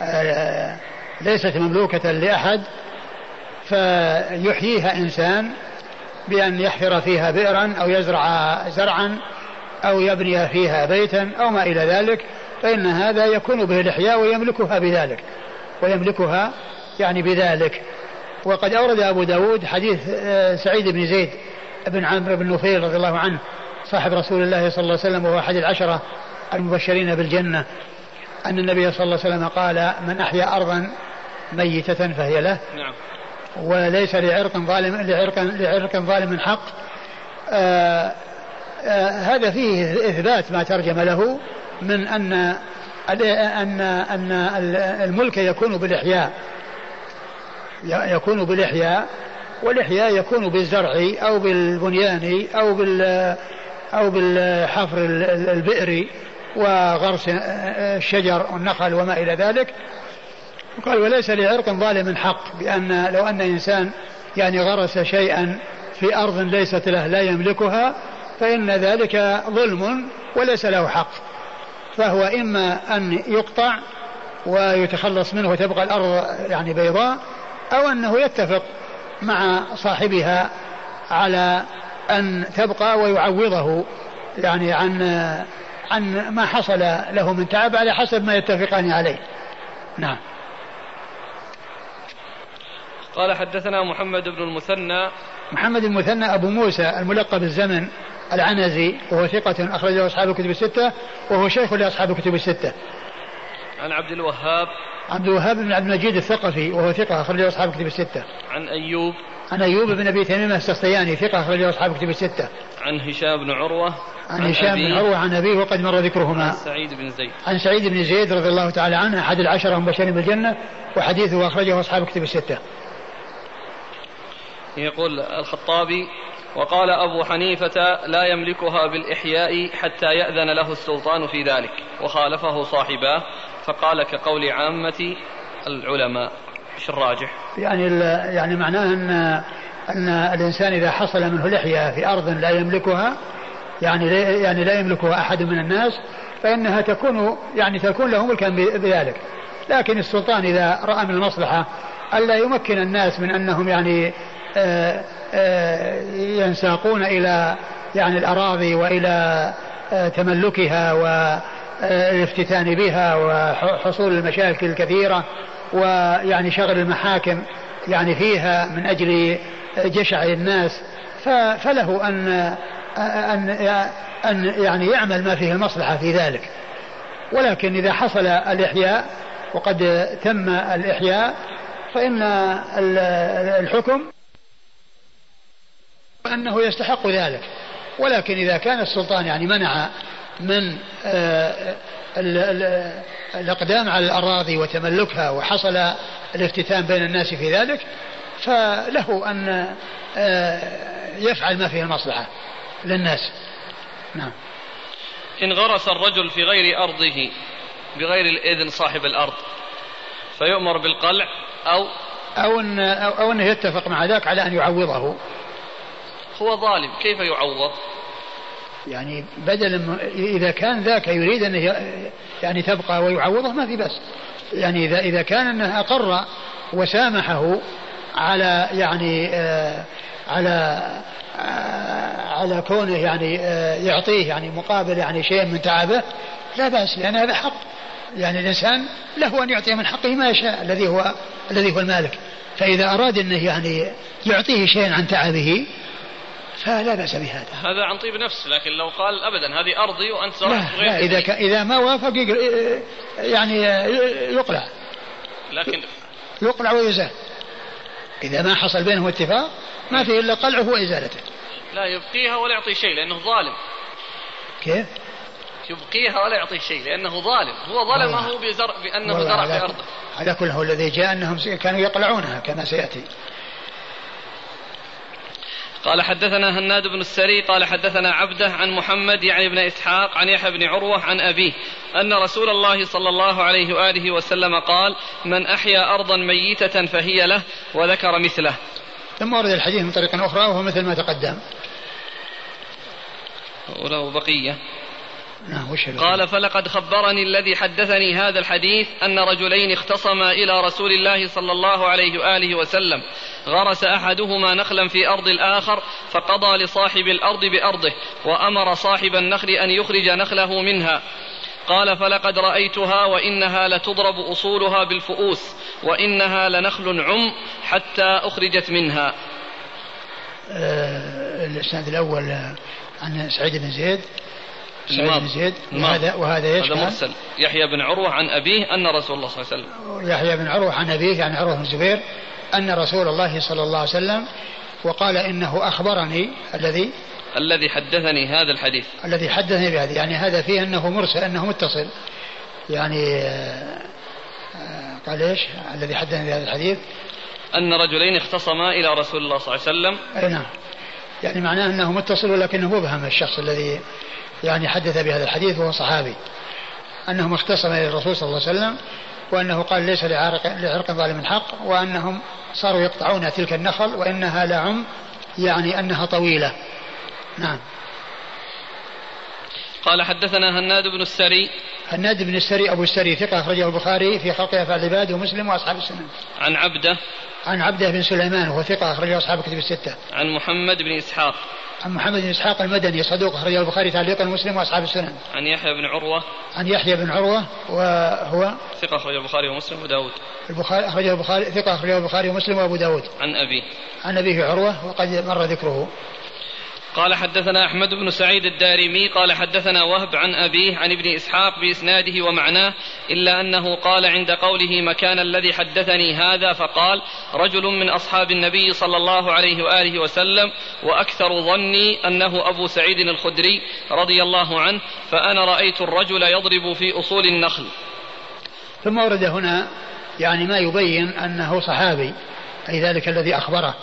آه، آآ آه، ليست مملوكة لأحد فيحييها إنسان بأن يحفر فيها بئرا أو يزرع زرعا أو يبني فيها بيتا أو ما إلى ذلك فإن هذا يكون به الإحياء ويملكها بذلك ويملكها يعني بذلك. وقد أورد أبو داود حديث آه، سعيد بن زيد بن عمرو بن نفيل رضي الله عنه صاحب رسول الله صلى الله عليه وسلم وهو أحد العشرة المبشرين بالجنة أن النبي صلى الله عليه وسلم قال من أحيا أرضا ميتة فهي له. نعم. وليس لعرق ظالم لعرق لعرق ظالم حق. آآ آآ هذا فيه إثبات ما ترجم له من أن أن أن الملك يكون بالإحياء. يكون بالإحياء. والإحياء يكون بالزرع أو بالبنيان أو بال أو بالحفر البئر وغرس الشجر والنخل وما إلى ذلك. قال وليس لعرق ظالم حق بأن لو أن إنسان يعني غرس شيئا في أرض ليست له لا يملكها فإن ذلك ظلم وليس له حق. فهو إما أن يقطع ويتخلص منه وتبقى الأرض يعني بيضاء أو أنه يتفق مع صاحبها على أن تبقى ويعوضه يعني عن عن ما حصل له من تعب على حسب ما يتفقان عليه. نعم. قال حدثنا محمد بن المثنى. محمد المثنى أبو موسى الملقب الزمن العنزي وهو ثقة أخرجه أصحاب الكتب الستة وهو شيخ لأصحاب الكتب الستة. عن عبد الوهاب. عبد الوهاب بن عبد المجيد الثقفي وهو ثقة أخرجه أصحاب الكتب الستة. عن أيوب. عن أيوب بن أبي تميم السختياني ثقة أخرجه أصحاب الكتب الستة. عن هشام بن عروة. عن, عن هشام بن عروة عن أبيه وقد مر ذكرهما. عن سعيد بن زيد. عن سعيد بن زيد رضي الله تعالى عنه أحد العشرة المبشرين بالجنة وحديثه أخرجه أصحاب الكتب الستة. يقول الخطابي وقال أبو حنيفة لا يملكها بالإحياء حتى يأذن له السلطان في ذلك وخالفه صاحباه فقال كقول عامة العلماء إيش الراجح؟ يعني يعني معناه ان أن الإنسان إذا حصل منه لحيه في أرض لا يملكها يعني لا يعني لا يملكها أحد من الناس فإنها تكون يعني تكون له ملكا بذلك لكن السلطان إذا رأى من المصلحة ألا يمكن الناس من أنهم يعني ينساقون إلى يعني الأراضي وإلى آه، تملكها والافتتان بها وحصول المشاكل الكثيرة ويعني شغل المحاكم يعني فيها من أجل جشع الناس. فله أن أن أن يعني يعمل ما فيه المصلحة في ذلك. ولكن إذا حصل الإحياء وقد تم الإحياء فإن الحكم أنه يستحق ذلك. ولكن إذا كان السلطان يعني منع من آه، الإقدام على الأراضي وتملكها وحصل الافتتان بين الناس في ذلك فله أن آه، يفعل ما فيه المصلحة للناس. نعم. إن غرس الرجل في غير أرضه بغير الإذن صاحب الأرض فيؤمر بالقلع أو أو أن أو أنه يتفق مع ذاك على أن يعوضه. هو ظالم كيف يعوض؟ يعني بدل إذا كان ذاك يريد أن يعني تبقى ويعوضه ما في بس يعني إذا إذا كان أنه أقر وسامحه على يعني آه على آه على كونه يعني آه يعطيه يعني مقابل يعني شيء من تعبه لا بأس لأن هذا حق. يعني الإنسان له أن يعطي من حقه ما يشاء الذي هو الذي هو المالك. فإذا أراد أنه يعني يعطيه شيئا عن تعبه فلا بأس بهذا. هذا عن طيب نفس لكن لو قال أبدا هذه أرضي وأنت لا, لا إذا, ك... إذا ما وافق يعني يقلع. لكن يقلع ويزال. إذا ما حصل بينهم اتفاق ما فيه إلا قلعه وإزالته. لا يبقيها ولا يعطي شيء لأنه ظالم. كيف؟ يبقيها ولا يعطي شيء لأنه ظالم. هو ظلمه بزرع بأنه زرع في أرضه. على كل هو الذي جاء أنهم كانوا يقلعونها كما سيأتي. قال حدثنا هناد بن السري قال حدثنا عبده عن محمد يعني بن إسحاق عن يحيى بن عروة عن أبيه أن رسول الله صلى الله عليه وآله وسلم قال من أحيا أرضا ميتة فهي له وذكر مثله. ثم ورد الحديث من طريق أخرى وهو مثل ما تقدم. وله بقية. قال فلقد خبرني الذي حدثني هذا الحديث أن رجلين اختصما إلى رسول الله صلى الله عليه وآله وسلم. غرس أحدهما نخلا في أرض الآخر فقضى لصاحب الأرض بأرضه وأمر صاحب النخل أن يخرج نخله منها. قال فلقد رأيتها وإنها لتضرب أصولها بالفؤوس وإنها لنخل عم حتى أخرجت منها. آه الإسناد الأول عن سعيد بن زيد سعيد بن زيد وهذا وهذا يشمل هذا مرسل. يحيى بن عروة عن أبيه أن رسول الله صلى الله عليه وسلم. يحيى بن عروة عن أبيه يعني عروة بن الزبير أن رسول الله صلى الله عليه وسلم وقال إنه أخبرني الذي الذي حدثني هذا الحديث. الذي حدثني بهذا يعني هذا فيه أنه مرسل أنه متصل. يعني قال إيش؟ الذي حدثني بهذا الحديث. أن رجلين اختصما إلى رسول الله صلى الله عليه وسلم. أي نعم. يعني معناه أنه متصل ولكنه مبهم الشخص الذي يعني حدث بهذا الحديث وهو صحابي أنهم اختصم إلى الرسول صلى الله عليه وسلم وأنه قال ليس لعرق, لعرق ظالم حق وأنهم صاروا يقطعون تلك النخل وإنها لعم يعني أنها طويلة. نعم. قال حدثنا هناد بن السري. هناد بن السري أبو السري ثقة أخرجه البخاري في خلق أفعال العباد ومسلم وأصحاب السنن. عن عبده. عن عبده بن سليمان وهو ثقة أخرجه أصحاب الكتب الستة. عن محمد بن إسحاق. عن محمد بن إسحاق المدني صدوق أخرجه البخاري تعليقا ومسلم وأصحاب السنن. عن يحيى بن عروة عن يحيى بن عروة وهو ثقة أخرجه البخاري ومسلم وداود البخاري أخرجه البخاري ثقة أخرجه البخاري ومسلم وأبو داود عن أبيه عن أبيه عروة وقد مر ذكره. قال حدثنا أحمد بن سعيد الدارمي قال حدثنا وهب عن أبيه عن ابن إسحاق بإسناده ومعناه إلا أنه قال عند قوله مكان الذي حدثني هذا فقال رجل من أصحاب النبي صلى الله عليه وآله وسلم وأكثر ظني أنه أبو سعيد الخدري رضي الله عنه فأنا رأيت الرجل يضرب في أصول النخل. ثم ورد هنا يعني ما يبين أنه صحابي أي ذلك الذي أخبره.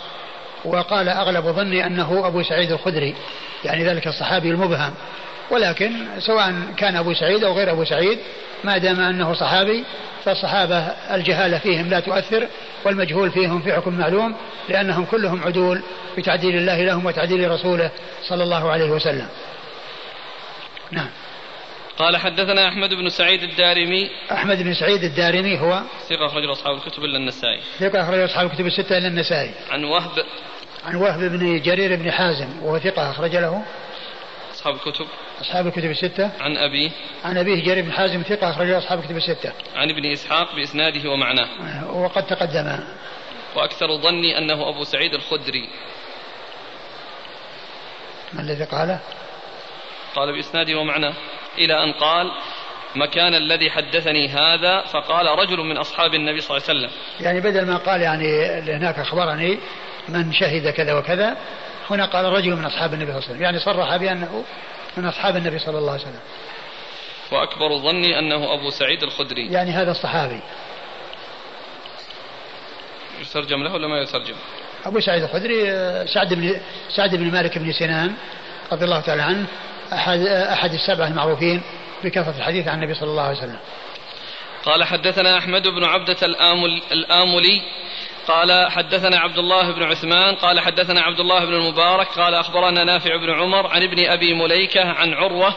وقال أغلب ظني أنه أبو سعيد الخدري يعني ذلك الصحابي المبهم. ولكن سواء كان أبو سعيد أو غير أبو سعيد ما دام أنه صحابي فالصحابة الجهالة فيهم لا تؤثر والمجهول فيهم في حكم معلوم لأنهم كلهم عدول بتعديل الله لهم وتعديل رسوله صلى الله عليه وسلم. نعم. قال حدثنا أحمد بن سعيد الدارمي. أحمد بن سعيد الدارمي هو؟ ثقة أخرج أصحاب الكتب إلا النسائي. ثقة أخرج أصحاب الكتب الستة إلا النسائي. عن وهب عن وهب بن جرير بن حازم وهو ثقة أخرج له. أصحاب الكتب. أصحاب الكتب الستة. عن أبيه عن أبيه جرير بن حازم ثقة أخرج له أصحاب الكتب الستة. عن ابن إسحاق بإسناده ومعناه. وقد تقدم. وأكثر ظني أنه أبو سعيد الخدري. ما الذي قاله؟ قال بإسناده ومعناه. إلى أن قال مكان الذي حدثني هذا؟ فقال رجل من أصحاب النبي صلى الله عليه وسلم. يعني بدل ما قال يعني هناك أخبرني من شهد كذا وكذا هنا قال رجل من أصحاب النبي صلى الله عليه وسلم يعني صرح بأنه من أصحاب النبي صلى الله عليه وسلم. وأكبر ظني أنه أبو سعيد الخدري. يعني هذا الصحابي. يترجم له ولا ما يترجم أبو سعيد الخدري سعد بن سعد بن مالك بن سنان رضي الله تعالى عنه أحد أحد السبعة المعروفين بكثرة الحديث عن النبي صلى الله عليه وسلم. قال حدثنا أحمد بن عبدة الآمل الآملي قال حدثنا عبد الله بن عثمان قال حدثنا عبد الله بن المبارك قال أخبرنا نافع بن عمر عن ابن أبي مليكة عن عروة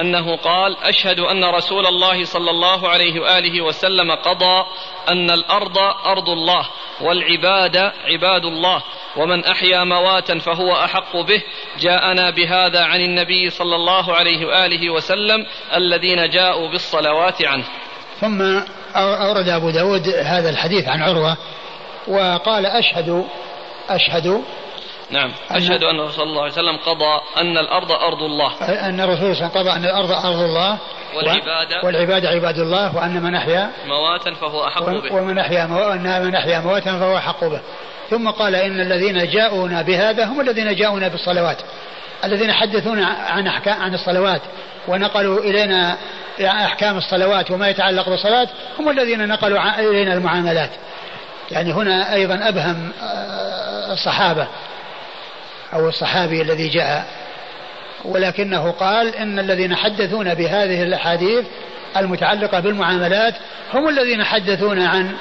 أنه قال أشهد أن رسول الله صلى الله عليه وآله وسلم قضى أن الأرض أرض الله والعباد عباد الله ومن أحيا مواتا فهو أحق به جاءنا بهذا عن النبي صلى الله عليه وآله وسلم الذين جاءوا بالصلوات عنه. ثم أورد أبو داود هذا الحديث عن عروة وقال أشهد أشهد. نعم أشهد أن رسول الله صلى الله عليه وسلم قضى أن الأرض أرض الله. أن الرسول صلى الله عليه وسلم قضى أن الأرض أرض الله. والعباد والعباد عباد الله وأن من أحيا مواتا فهو أحق به. ومن أحيا وأن من أحيا مواتا فهو أحق به. ثم قال إن الذين جاءونا بهذا هم الذين جاءونا بالصلوات. الذين حدثونا عن أحكام عن الصلوات ونقلوا إلينا أحكام الصلوات وما يتعلق بالصلاة هم الذين نقلوا إلينا المعاملات. يعني هنا أيضا أبهم آه، الصحابة أو الصحابي الذي جاء. ولكنه قال إن الذين حدثونا بهذه الأحاديث المتعلقة بالمعاملات هم الذين حدثونا عن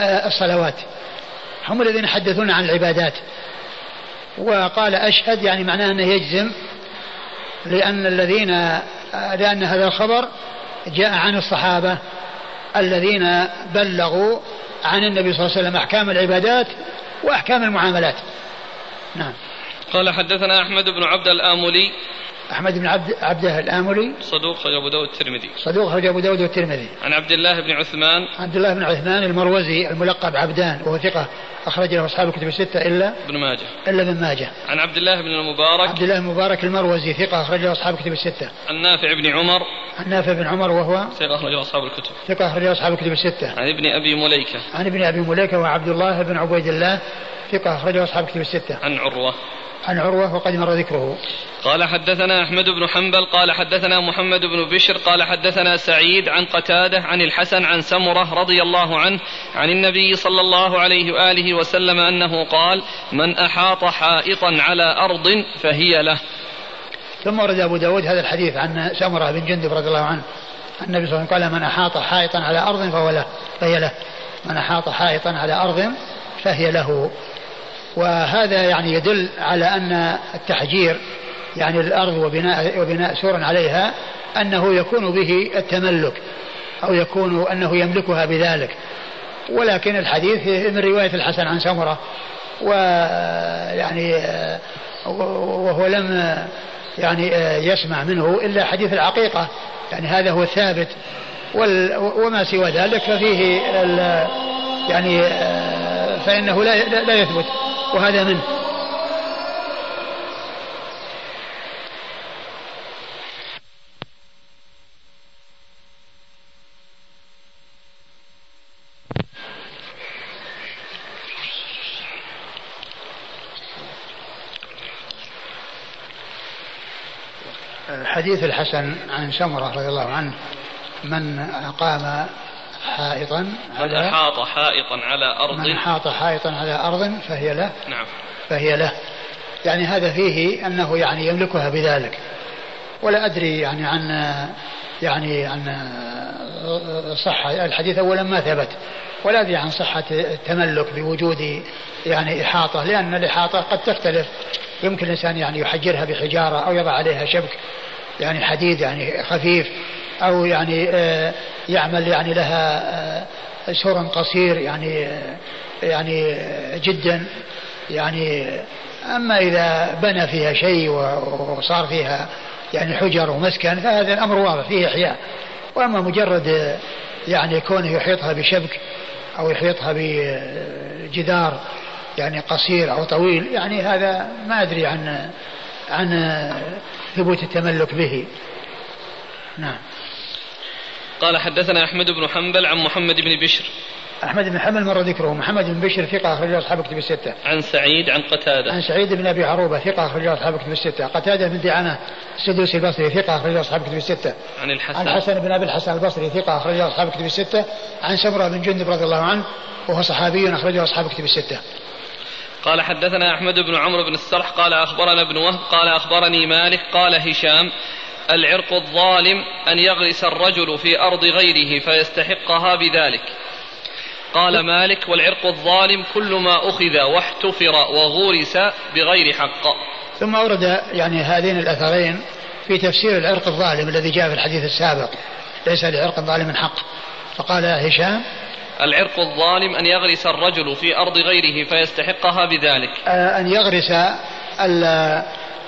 آه، الصلوات. هم الذين حدثونا عن العبادات. وقال أشهد يعني معناه أنه يجزم لأن الذين آه، لأن هذا الخبر جاء عن الصحابة الذين بلغوا عن النبي صلى الله عليه وسلم أحكام العبادات وأحكام المعاملات. نعم. قال حدثنا أحمد بن عبد الآملي أحمد بن عبد عبده الآملي صدوق خرج أبو داود الترمذي. صدوق خرج أبو داود والترمذي عن عبد الله بن عثمان. عبد الله بن عثمان المروزي الملقب عبدان وهو ثقة أخرج له أصحاب الكتب الستة إلا ابن ماجه. إلا ابن ماجه. عن عبد الله بن المبارك. عبد الله المبارك المروزي ثقة أخرج له أصحاب الكتب الستة. عن نافع بن عمر. عن نافع بن عمر وهو ثقة أخرج أصحاب الكتب. ثقة أخرج له أصحاب الكتب الستة. عن ابن أبي مليكة. عن ابن أبي مليكة وعبد الله بن عبيد الله ثقة أخرجه أصحاب الكتب الستة. عن عروة. عن عروة وقد مر ذكره. قال حدثنا أحمد بن حنبل قال حدثنا محمد بن بشر قال حدثنا سعيد عن قتادة عن الحسن عن سمرة رضي الله عنه عن النبي صلى الله عليه وآله وسلم أنه قال من أحاط حائطا على أرض فهي له. ثم ورد أبو داود هذا الحديث عن سمرة بن جندب رضي الله عنه. النبي صلى الله عليه وسلم قال من أحاط حائطا على أرض فهو له فهي له. من أحاط حائطا على أرض فهي له. وهذا يعني يدل على أن التحجير يعني الأرض وبناء, وبناء سور عليها أنه يكون به التملك أو يكون أنه يملكها بذلك. ولكن الحديث من رواية الحسن عن سمرة ويعني وهو لم يعني يسمع منه إلا حديث العقيقة. يعني هذا هو الثابت. وما سوى ذلك ففيه يعني فإنه لا لا يثبت. وهذا منه حديث الحسن عن سمرة رضي الله عنه من أقام حائطا من أحاط حائطا على أرض. من أحاط حائطا على أرض فهي له. نعم. فهي له. يعني هذا فيه أنه يعني يملكها بذلك. ولا أدري يعني عن يعني عن صحة. الحديث أولا ما ثبت. ولا أدري عن صحة التملك بوجود يعني إحاطة. لأن الإحاطة قد تختلف. يمكن الإنسان يعني يحجرها بحجارة أو يضع عليها شبك يعني حديد يعني خفيف. أو يعني آه، يعمل يعني لها آه، سور قصير يعني آه، يعني جدا يعني. أما إذا بنى فيها شيء وصار فيها يعني حجر ومسكن فهذا الأمر واضح فيه إحياء. وأما مجرد يعني كونه يحيطها بشبك أو يحيطها بجدار يعني قصير أو طويل يعني هذا ما أدري عن عن ثبوت التملك به. نعم. قال حدثنا أحمد بن حنبل عن محمد بن بشر. أحمد بن حنبل مر ذكره. محمد بن بشر ثقة أخرج أصحاب كتب الستة. عن سعيد عن قتادة. عن سعيد بن أبي عروبة ثقة أخرج أصحاب كتب الستة. قتادة بن دعامة السدوسي البصري ثقة أخرج أصحاب كتب الستة. عن الحسن. عن الحسن بن أبي الحسن البصري ثقة أخرج أصحاب كتب الستة. عن سمرة بن جندب رضي الله عنه وهو صحابي أخرجه أصحاب كتب الستة. قال حدثنا أحمد بن عمرو بن السرح قال أخبرنا ابن وهب قال أخبرني مالك قال هشام العرق الظالم أن يغرس الرجل في أرض غيره فيستحقها بذلك. قال مالك والعرق الظالم كل ما أخذ واحتفر وغورس بغير حق. ثم أورد يعني هذين الأثرين في تفسير العرق الظالم الذي جاء في الحديث السابق. ليس لعرق ظالم حق. فقال هشام العرق الظالم أن يغرس الرجل في أرض غيره فيستحقها بذلك. آه، أن يغرس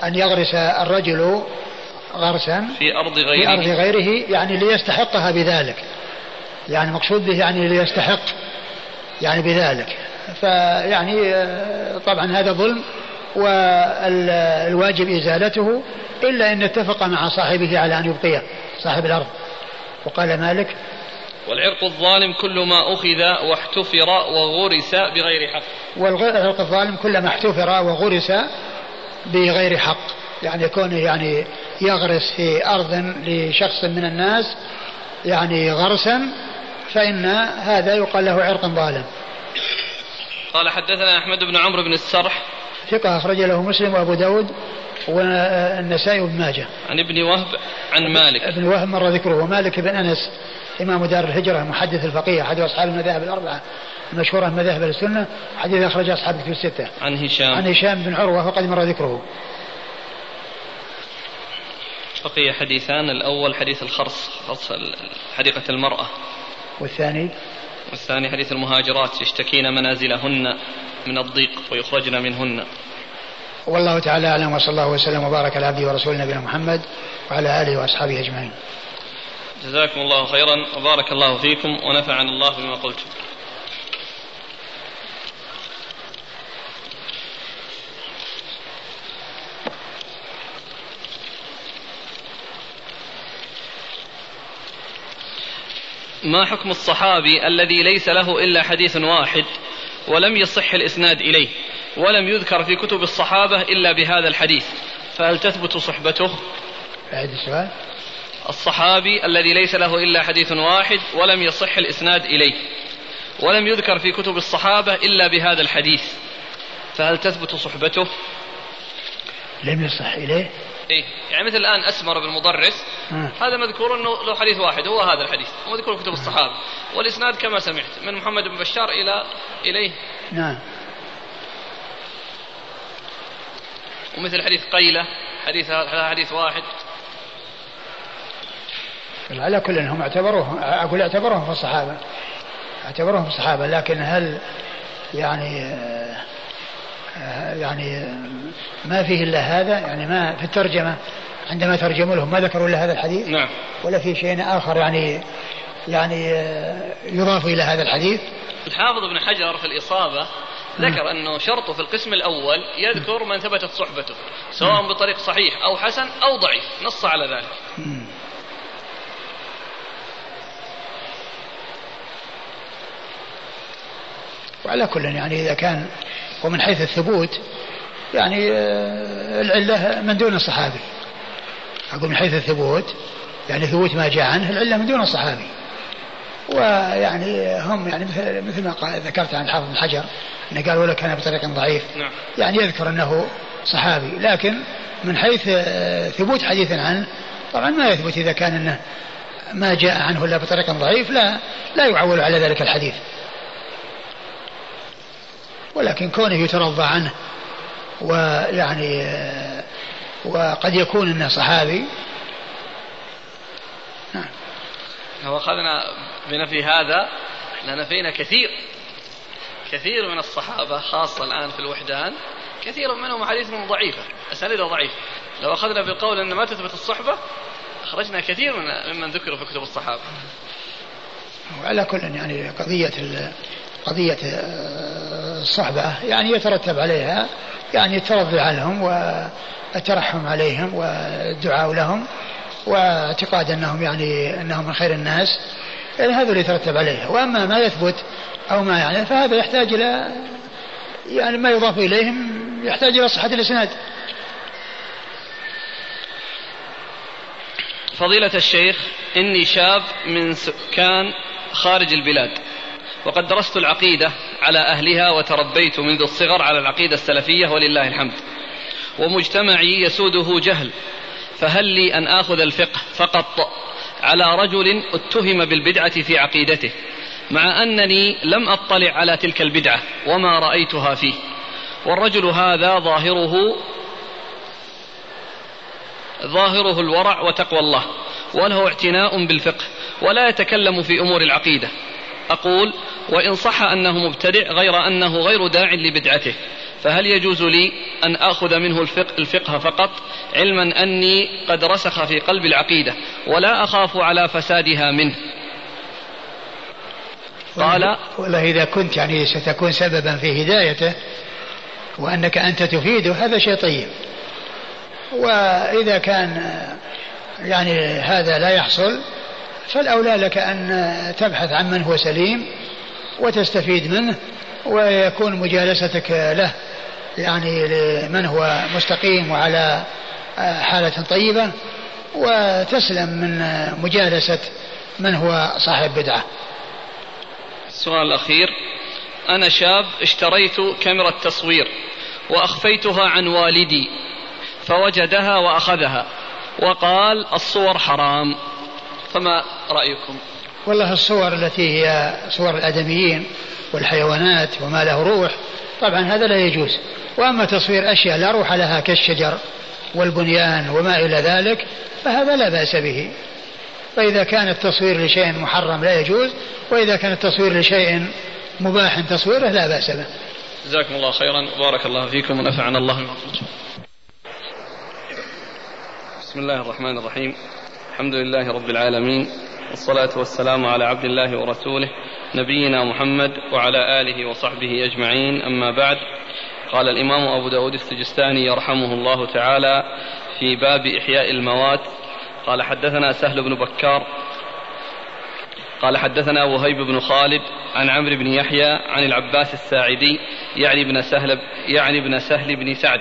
أن يغرس الرجل غرسا في أرض غيره. في أرض غيره يعني ليستحقها بذلك. يعني مقصود به يعني ليستحق يعني بذلك. فيعني آه، طبعا هذا ظلم والواجب إزالته إلا إن اتفق مع صاحبه على أن يبقيه صاحب الأرض. وقال مالك والعرق الظالم كل ما أخذ واحتفر وغرس بغير حق. والعرق الظالم كل ما احتفر وغرس بغير حق. يعني كونه يعني يغرس في أرض لشخص من الناس يعني غرسا فإن هذا يقال له عرق ظالم. قال حدثنا أحمد بن عمرو بن السرح. ثقة أخرج له مسلم وأبو داود والنسائي وابن ماجه. عن ابن وهب عن مالك. أبن وهب مر ذكره. ومالك بن أنس إمام دار الهجرة محدث الفقيه أحد أصحاب المذاهب الأربعة المشهورة مذاهب السنة. حديث أخرج أصحاب الكتب الستة. عن هشام. عن هشام بن عروة وقد مر ذكره. بقي حديثان. الأول حديث الخرص خرص حديقة المرأة. والثاني؟ والثاني حديث المهاجرات يشتكين منازلهن من الضيق ويخرجن منهن. والله تعالى أعلم وصلى الله وسلم وبارك على عبده ورسوله نبينا محمد وعلى آله وأصحابه أجمعين. جزاكم الله خيرا وبارك الله فيكم ونفعنا الله بما قلتم. ما حكم الصحابي الذي ليس له إلا حديث واحد ولم يصح الإسناد إليه ولم يذكر في كتب الصحابة إلا بهذا الحديث فهل تثبت صحبته؟ أعد السؤال الصحابي الذي ليس له إلا حديث واحد ولم يصح الإسناد إليه ولم يذكر في كتب الصحابة إلا بهذا الحديث فهل تثبت صحبته؟ لم يصح إليه إيه. يعني مثل الآن أسمر بن مضرس. هذا مذكور أنه له حديث واحد هو هذا الحديث ومذكور في كتب الصحابة. والإسناد كما سمعت من محمد بن بشار إلى إليه. نعم. ومثل حديث قيلة حديث هذا حديث واحد. على كل هم اعتبروهم أقول اعتبروهم في الصحابة. اعتبروهم في الصحابة لكن هل يعني يعني ما فيه إلا هذا يعني ما في الترجمة عندما ترجموا لهم ما ذكروا إلا هذا الحديث؟ نعم. ولا في شيء آخر يعني يعني يضاف إلى هذا الحديث؟ الحافظ ابن حجر في الإصابة ذكر أنه شرطه في القسم الأول يذكر من ثبتت صحبته سواء بطريق صحيح أو حسن أو ضعيف نص على ذلك. وعلى كل يعني إذا كان ومن حيث الثبوت يعني آه، العلة من دون الصحابي. أقول من حيث الثبوت يعني ثبوت ما جاء عنه العلة من دون الصحابي. ويعني هم يعني مثل مثل ما ذكرت عن الحافظ بن حجر إنه قال ولا كان بطريق ضعيف. نعم. يعني يذكر أنه صحابي. لكن من حيث آه، ثبوت حديث عنه طبعا ما يثبت إذا كان إنه ما جاء عنه إلا بطريق ضعيف لا لا يعول على ذلك الحديث. ولكن كونه يترضى عنه ويعني آه، وقد يكون إنه صحابي. نعم. لو أخذنا بنفي هذا لنفينا كثير كثير من الصحابة خاصة الآن في الوحدان كثير منهم احاديثهم ضعيفة اسانيدها ضعيفه لو أخذنا بالقول إن ما تثبت الصحبة أخرجنا كثير من ممن ذكروا في كتب الصحابة. وعلى كل يعني قضية قضية الصحبه يعني يترتب عليها يعني الترضي عنهم والترحم عليهم والدعاء لهم واعتقاد أنهم يعني أنهم من خير الناس. يعني هذا اللي يترتب عليه. وأما ما يثبت أو ما يعني فهذا يحتاج إلى يعني ما يضاف إليهم يحتاج إلى صحة الإسناد. فضيلة الشيخ إني شاب من سكان خارج البلاد. وقد درست العقيدة على أهلها وتربيت منذ الصغر على العقيدة السلفية ولله الحمد. ومجتمعي يسوده جهل فهل لي أن آخذ الفقه فقط على رجل اتهم بالبدعة في عقيدته مع أنني لم أطلع على تلك البدعة وما رأيتها فيه. والرجل هذا ظاهره ظاهره الورع وتقوى الله وله اعتناء بالفقه ولا يتكلم في أمور العقيدة. أقول وإن صح أنه مبتدع غير أنه غير داع لبدعته. فهل يجوز لي أن آخذ منه الفقه, الفقه فقط؟ علما أني قد رسخ في قلب العقيدة ولا أخاف على فسادها منه. قال والله إذا كنت يعني ستكون سببا في هدايته وأنك أنت تفيده هذا شيء طيب. وإذا كان يعني هذا لا يحصل فالأولى لك أن تبحث عن من هو سليم وتستفيد منه ويكون مجالستك له يعني لمن هو مستقيم وعلى حالة طيبة وتسلم من مجالسة من هو صاحب بدعة. السؤال الأخير أنا شاب اشتريت كاميرا تصوير وأخفيتها عن والدي فوجدها وأخذها وقال الصور حرام. فما رأيكم؟ والله الصور التي هي صور الآدميين والحيوانات وما له روح طبعا هذا لا يجوز. وأما تصوير أشياء لا روح لها كالشجر والبنيان وما إلى ذلك فهذا لا بأس به. فإذا كان التصوير لشيء محرم لا يجوز وإذا كان التصوير لشيء مباح تصويره لا بأس به. جزاكم الله خيرا. وبارك الله فيكم ونفعنا الله بما بسم الله الرحمن الرحيم. الحمد لله رب العالمين والصلاة والسلام على عبد الله ورسوله نبينا محمد وعلى آله وصحبه أجمعين. أما بعد قال الإمام أبو داود السجستاني يرحمه الله تعالى في باب إحياء الموات. قال حدثنا سهل بن بكار قال حدثنا وهيب بن خالد عن عمرو بن يحيى عن العباس الساعدي يعني ابن سهل يعني ابن سهل بن سعد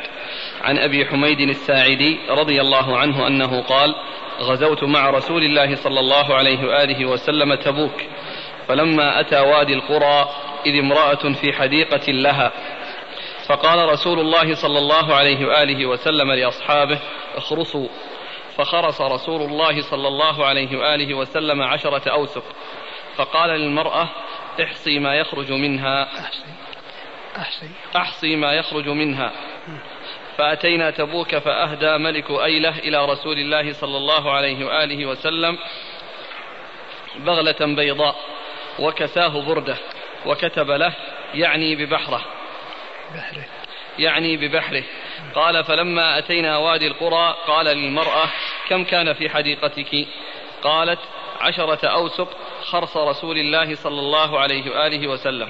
عن أبي حميد الساعدي رضي الله عنه أنه قال غزوت مع رسول الله صلى الله عليه وآله وسلم تبوك فلما أتى وادي القرى إذ امرأة في حديقة لها. فقال رسول الله صلى الله عليه وآله وسلم لأصحابه اخرصوا. فخرص رسول الله صلى الله عليه وآله وسلم عشرة أوسق. فقال للمرأة احصي ما يخرج منها. أحصي. أحصي. احصي ما يخرج منها. فأتينا تبوك فأهدى ملك أيلة إلى رسول الله صلى الله عليه وآله وسلم بغلة بيضاء وكساه بردة وكتب له يعني ببحره. بحره. يعني ببحره. قال فلما أتينا وادي القرى قال للمرأة كم كان في حديقتك؟ قالت عشرة أوسق خرص رسول الله صلى الله عليه وآله وسلم.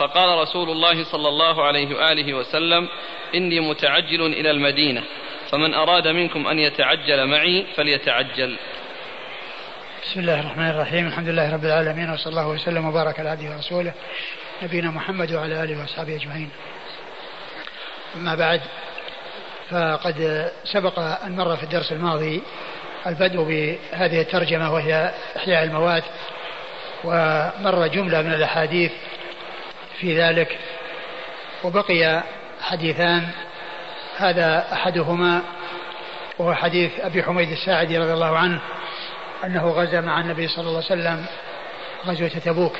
فقال رسول الله صلى الله عليه وآله وسلم إني متعجل إلى المدينة فمن أراد منكم أن يتعجل معي فليتعجل. بسم الله الرحمن الرحيم الحمد لله رب العالمين وصلى الله وسلم وبارك على عبده ورسوله نبينا محمد وعلى آله وأصحابه أجمعين. أما بعد فقد سبق أن مر في الدرس الماضي البدء بهذه الترجمة وهي إحياء المواد ومر جملة من الأحاديث في ذلك وبقي حديثان. هذا أحدهما وهو حديث أبي حميد الساعدي رضي الله عنه أنه غزا مع النبي صلى الله عليه وسلم غزوة تبوك.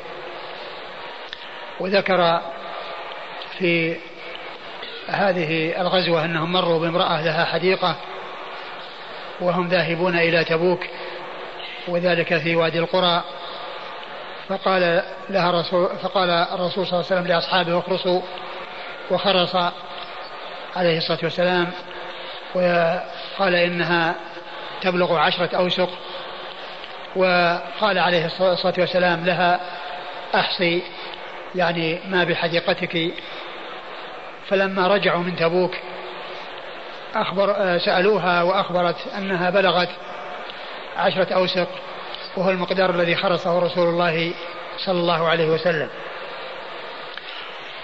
وذكر في هذه الغزوة أنهم مروا بامرأة لها حديقة وهم ذاهبون إلى تبوك وذلك في وادي القرى. فقال لها الرسول فقال الرسول صلى الله عليه وسلم لأصحابه اخرصوا وخرص عليه الصلاة والسلام وقال إنها تبلغ عشرة أوسق وقال عليه الصلاة والسلام لها أحصي يعني ما بحديقتك. فلما رجعوا من تبوك أخبر سألوها وأخبرت أنها بلغت عشرة أوسق. وهو المقدار الذي خرصه رسول الله صلى الله عليه وسلم.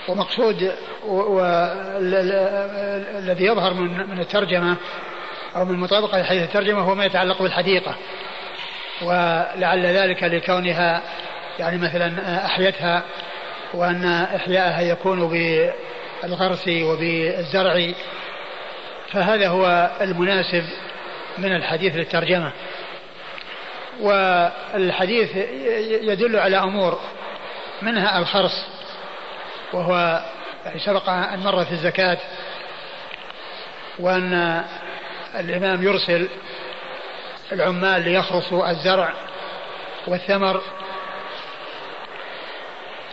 ومقصود الذي يظهر من من الترجمة أو من مطابقة حديث الترجمة هو ما يتعلق بالحديقة. ولعل ذلك لكونها يعني مثلا أحيتها وأن إحياءها يكون بالغرس وبالزرع. فهذا هو المناسب من الحديث للترجمة. والحديث يدل على أمور منها الخرص وهو يعني سبق أن مر في الزكاة وأن الإمام يرسل العمال ليخرصوا الزرع والثمر.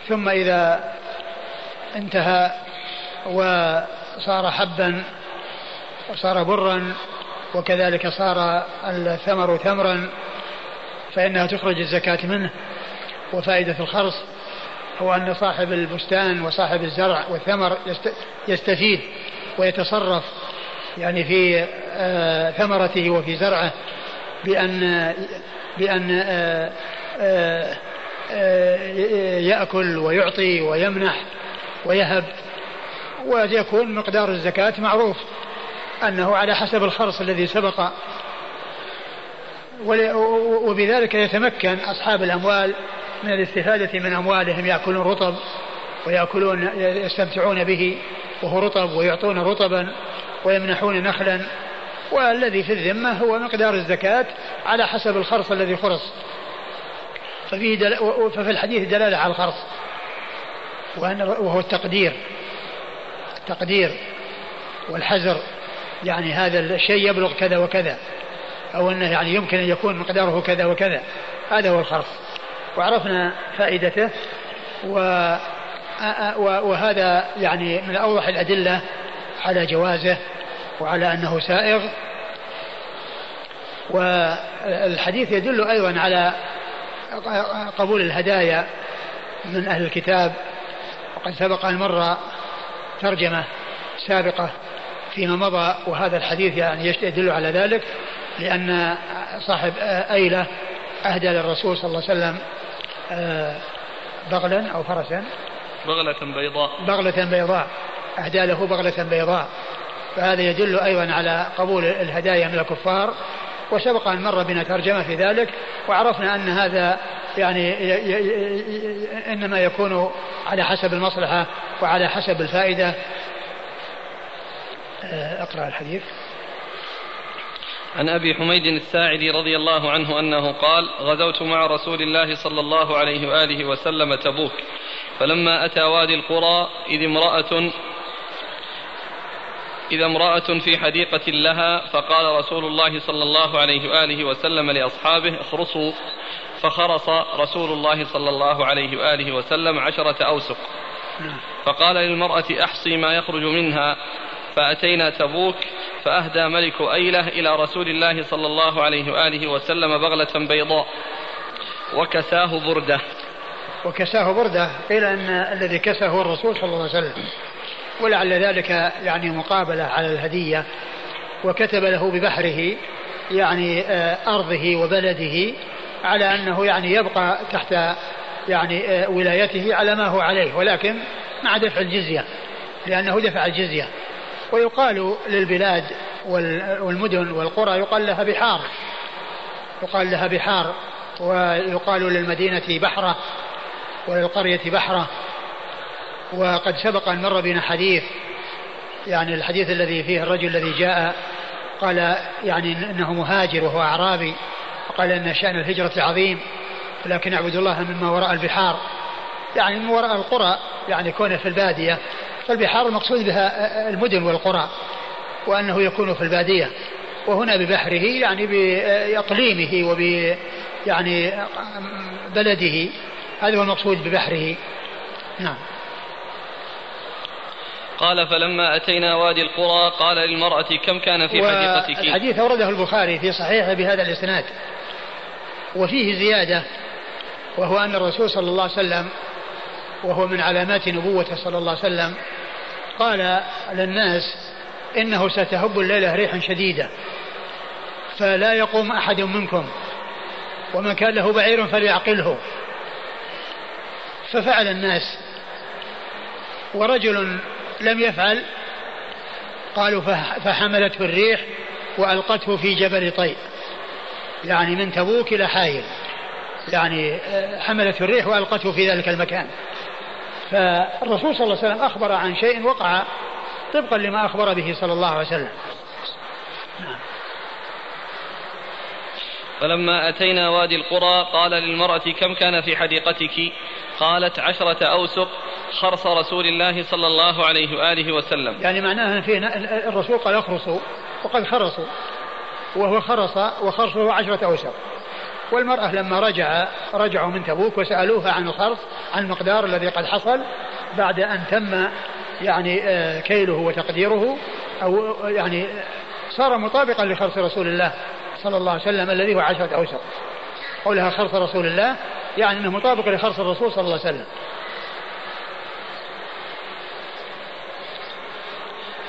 ثم إذا انتهى وصار حبا وصار برا وكذلك صار الثمر تمرا فإنها تخرج الزكاة منه. وفائدة الخرص هو أن صاحب البستان وصاحب الزرع والثمر يستفيد ويتصرف يعني في آه، ثمرته وفي زرعه بأن بأن آه، آه، يأكل ويعطي ويمنح ويهب. ويكون مقدار الزكاة معروف أنه على حسب الخرص الذي سبق وبذلك يتمكن أصحاب الأموال من الاستفادة من أموالهم يأكلون رطب ويأكلون يستمتعون به وهو رطب ويعطون رطبا ويمنحون نخلا. والذي في الذمة هو مقدار الزكاة على حسب الخرص الذي خرص. ففيه دل... ففي الحديث دلالة على الخرص وأن وهو التقدير التقدير والحزر يعني هذا الشيء يبلغ كذا وكذا. أو أنه يعني يمكن أن يكون مقداره كذا وكذا. هذا هو الخرص وعرفنا فائدته و وهذا يعني من أوضح الأدلة على جوازه وعلى أنه سائغ. والحديث يدل أيضا على قبول الهدايا من أهل الكتاب. وقد سبق أن مر ترجمة سابقة فيما مضى وهذا الحديث يعني يدل على ذلك. لأن صاحب أيلة أهدى للرسول صلى الله عليه وسلم آه، بغلا أو فرسا. بغلة بيضاء. بغلة بيضاء أهدى له بغلة بيضاء. فهذا يدل أيضا على قبول الهدايا من الكفار. وسبق أن مر بنا ترجمة في ذلك وعرفنا أن هذا يعني إنما يكون على حسب المصلحة وعلى حسب الفائدة. آه، أقرأ الحديث. عن أبي حميد الساعدي رضي الله عنه أنه قال غزوت مع رسول الله صلى الله عليه وآله وسلم تبوك فلما أتى وادي القرى إذ امرأة إذا امرأة في حديقة لها فقال رسول الله صلى الله عليه وآله وسلم لأصحابه اخرصوا فخرص رسول الله صلى الله عليه وآله وسلم عشرة أوسق. فقال للمرأة أحصي ما يخرج منها. فأتينا تبوك فأهدى ملك أيلة إلى رسول الله صلى الله عليه وآله وسلم بغلة بيضاء وكساه بردة. وكساه بردة قيل أن الذي كساه هو الرسول صلى الله عليه وسلم. ولعل ذلك يعني مقابلة على الهدية وكتب له ببحره يعني آه، أرضه وبلده على أنه يعني يبقى تحت يعني آه، ولايته على ما هو عليه ولكن مع دفع الجزية لأنه دفع الجزية. ويقال للبلاد والمدن والقرى يقال لها بحار يقال لها بحار ويقال للمدينة بحرة وللقرية بحرة وقد سبق أن مر بنا حديث يعني الحديث الذي فيه الرجل الذي جاء قال يعني إنه مهاجر وهو أعرابي وقال إن شأن الهجرة عظيم لكن أعبد الله مما وراء البحار. يعني من وراء القرى يعني كونه في البادية. فالبحار المقصود بها المدن والقرى وأنه يكون في البادية وهنا ببحره يعني بإقليمه وب يعني بلده هذا هو المقصود ببحره. نعم. قال فلما أتينا وادي القرى قال للمرأة كم كان في حديقتك؟ الحديث أورده البخاري في صحيحه بهذا الإسناد. وفيه زيادة وهو أن الرسول صلى الله عليه وسلم وهو من علامات نبوته صلى الله عليه وسلم قال للناس إنه ستهب الليلة ريح شديدة فلا يقوم أحد منكم ومن كان له بعير فليعقله. ففعل الناس ورجل لم يفعل قالوا فحملته الريح وألقته في جبل طيب يعني من تبوك إلى حائل يعني آه، حملته الريح وألقته في ذلك المكان. فالرسول صلى الله عليه وسلم أخبر عن شيء وقع طبقا لما أخبر به صلى الله عليه وسلم. فلما أتينا وادي القرى قال للمرأة كم كان في حديقتك؟ قالت عشرة أوسق خرص رسول الله صلى الله عليه وآله وسلم. يعني معناها فيه الرسول قال اخرصوا وقد خرصوا وهو خرص وخرصه عشرة أوسق. والمرأة لما رجع رجعوا من تبوك وسألوها عن الخرص عن المقدار الذي قد حصل بعد أن تم يعني آه، كيله وتقديره أو يعني صار مطابقا لخرص رسول الله صلى الله عليه وسلم الذي هو عشرة أوسق قولها خرص رسول الله يعني أنه مطابق لخرص الرسول صلى الله عليه وسلم.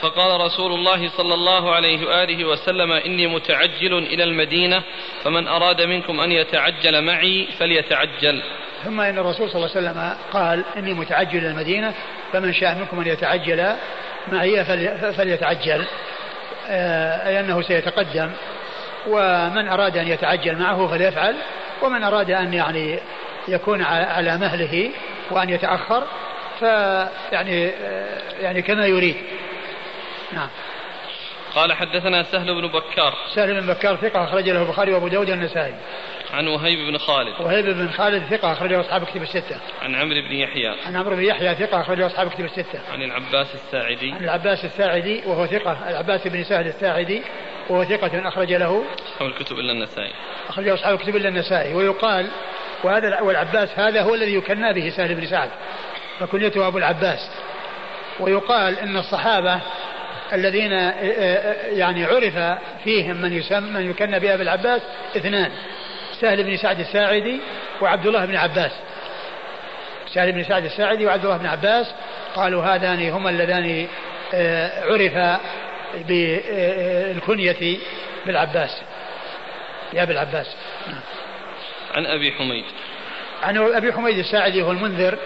فقال رسول الله صلى الله عليه وآله وسلم إني متعجل إلى المدينة فمن أراد منكم أن يتعجل معي فليتعجل. ثم إن الرسول صلى الله عليه وسلم قال إني متعجل إلى المدينة فمن شاء منكم أن يتعجل معي فليتعجل آه، أي أنه سيتقدم. ومن أراد أن يتعجل معه فليفعل ومن أراد أن يعني يكون على مهله وأن يتأخر فيعني آه، يعني كما يريد. نعم قال حدثنا سهل بن بكار سهل بن بكار ثقة أخرج له البخاري وأبو داود والنسائي عن وهيب بن خالد وهيب بن خالد ثقة أخرجه أصحاب كتب الستة. عن عمرو بن يحيى. عن عمرو بن يحيى ثقة أخرجه أصحاب كتب الستة. عن العباس الساعدي. عن العباس الساعدي وهو ثقة العباس بن سهل الساعدي وهو ثقة أخرج له أصحاب الكتب إلا النسائي. أخرجه أصحاب الكتب إلا النسائي ويقال وهذا والعباس هذا هو الذي يكنى به سهل بن سعد فكنيته أبو العباس ويقال أن الصحابة الذين آه، آه، يعني عرف فيهم من يسمى من يكنى بأبي العباس اثنان سهل بن سعد الساعدي وعبد الله بن عباس. سهل بن سعد الساعدي وعبد الله بن عباس قالوا هذان هما اللذان آه، عرف بالكنية بالعباس بأبي العباس. عن أبي حميد. عن أبي حميد الساعدي هو المنذر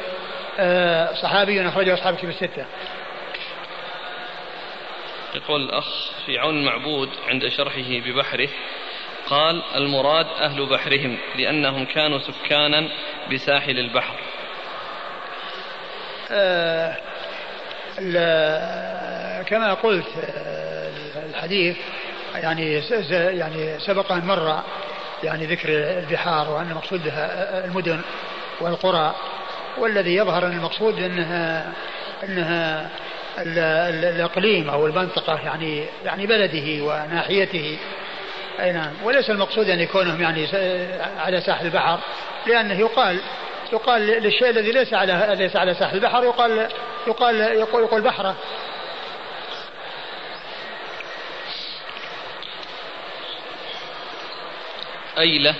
صحابي أخرجه أصحاب كتب الستة. يقول الأخ في عون المعبود عند شرحه ببحره قال المراد أهل بحرهم لأنهم كانوا سكانا بساحل البحر. آه كما قلت آه، الحديث يعني يعني سبق أن مر يعني ذكر البحار وأن المقصود بها المدن والقرى والذي يظهر أن المقصود أنها أنها الإقليم أو المنطقة يعني يعني بلده وناحيته. أي نعم. وليس المقصود أن يكونهم يعني على ساحل البحر لأنه يقال يقال للشيء الذي ليس على ليس على ساحل البحر يقال يقال يقول, يقول بحره. أيلة.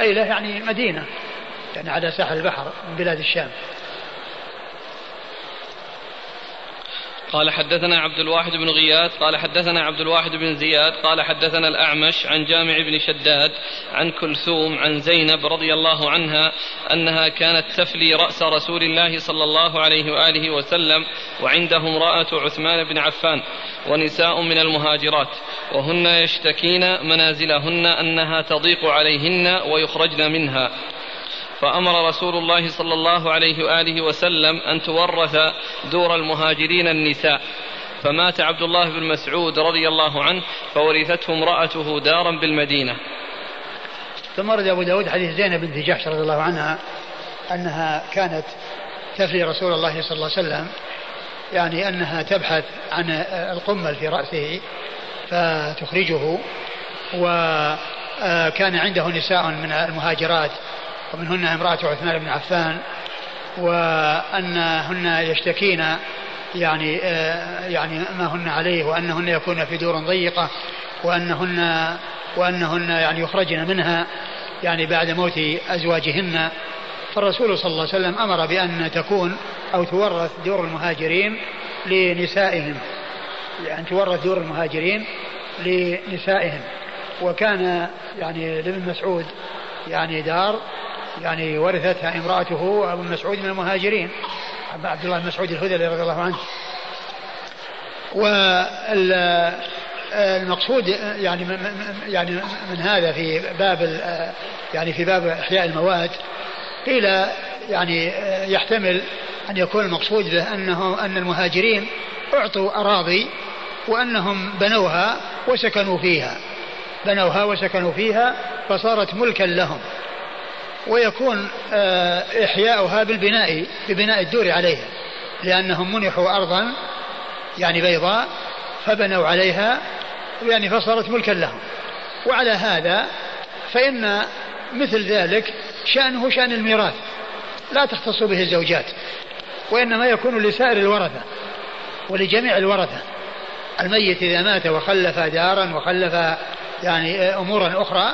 أيلة يعني مدينة يعني على ساحل البحر من بلاد الشام. قال حدثنا عبد الواحد بن غياث قال حدثنا عبد الواحد بن زياد قال حدثنا الأعمش عن جامع بن شداد عن كلثوم عن زينب رضي الله عنها أنها كانت تفلي رأس رسول الله صلى الله عليه وآله وسلم وعنده امرأة عثمان بن عفان ونساء من المهاجرات وهن يشتكين منازلهن أنها تضيق عليهن ويخرجن منها. فأمر رسول الله صلى الله عليه وآله وسلم أن تورث دور المهاجرين النساء. فمات عبد الله بن مسعود رضي الله عنه فورثته امرأته دارا بالمدينة. ثم ورد أبو داود حديث زينب بنت جحش رضي الله عنها أنها كانت تفلي رسول الله صلى الله عليه وسلم يعني أنها تبحث عن القمل في رأسه فتخرجه وكان عنده نساء من المهاجرات. ومنهن امرأة عثمان بن عفان وأنهن يشتكين يعني آه، يعني ما هن عليه وأنهن يكون في دور ضيقة وأنهن وأنهن يعني يخرجن منها يعني بعد موت أزواجهن. فالرسول صلى الله عليه وسلم أمر بأن تكون أو تورث دور المهاجرين لنسائهم. يعني تورث دور المهاجرين لنسائهم. وكان يعني لابن مسعود يعني دار يعني ورثتها امرأته وابو مسعود من المهاجرين عبد الله مسعود الهذلي رضي الله عنه. والمقصود يعني يعني من هذا في باب يعني في باب إحياء المواد قيل يعني يحتمل أن يكون المقصود به انه أن المهاجرين أعطوا أراضي وأنهم بنوها وسكنوا فيها. بنوها وسكنوا فيها فصارت ملكا لهم. ويكون آه، إحياؤها بالبناء ببناء الدور عليها لأنهم منحوا أرضا يعني بيضاء فبنوا عليها يعني فصارت ملكا لهم. وعلى هذا فإن مثل ذلك شأنه شأن الميراث لا تختص به الزوجات وإنما يكون لسائر الورثة ولجميع الورثة. الميت إذا مات وخلف دارا وخلف يعني أمورا أخرى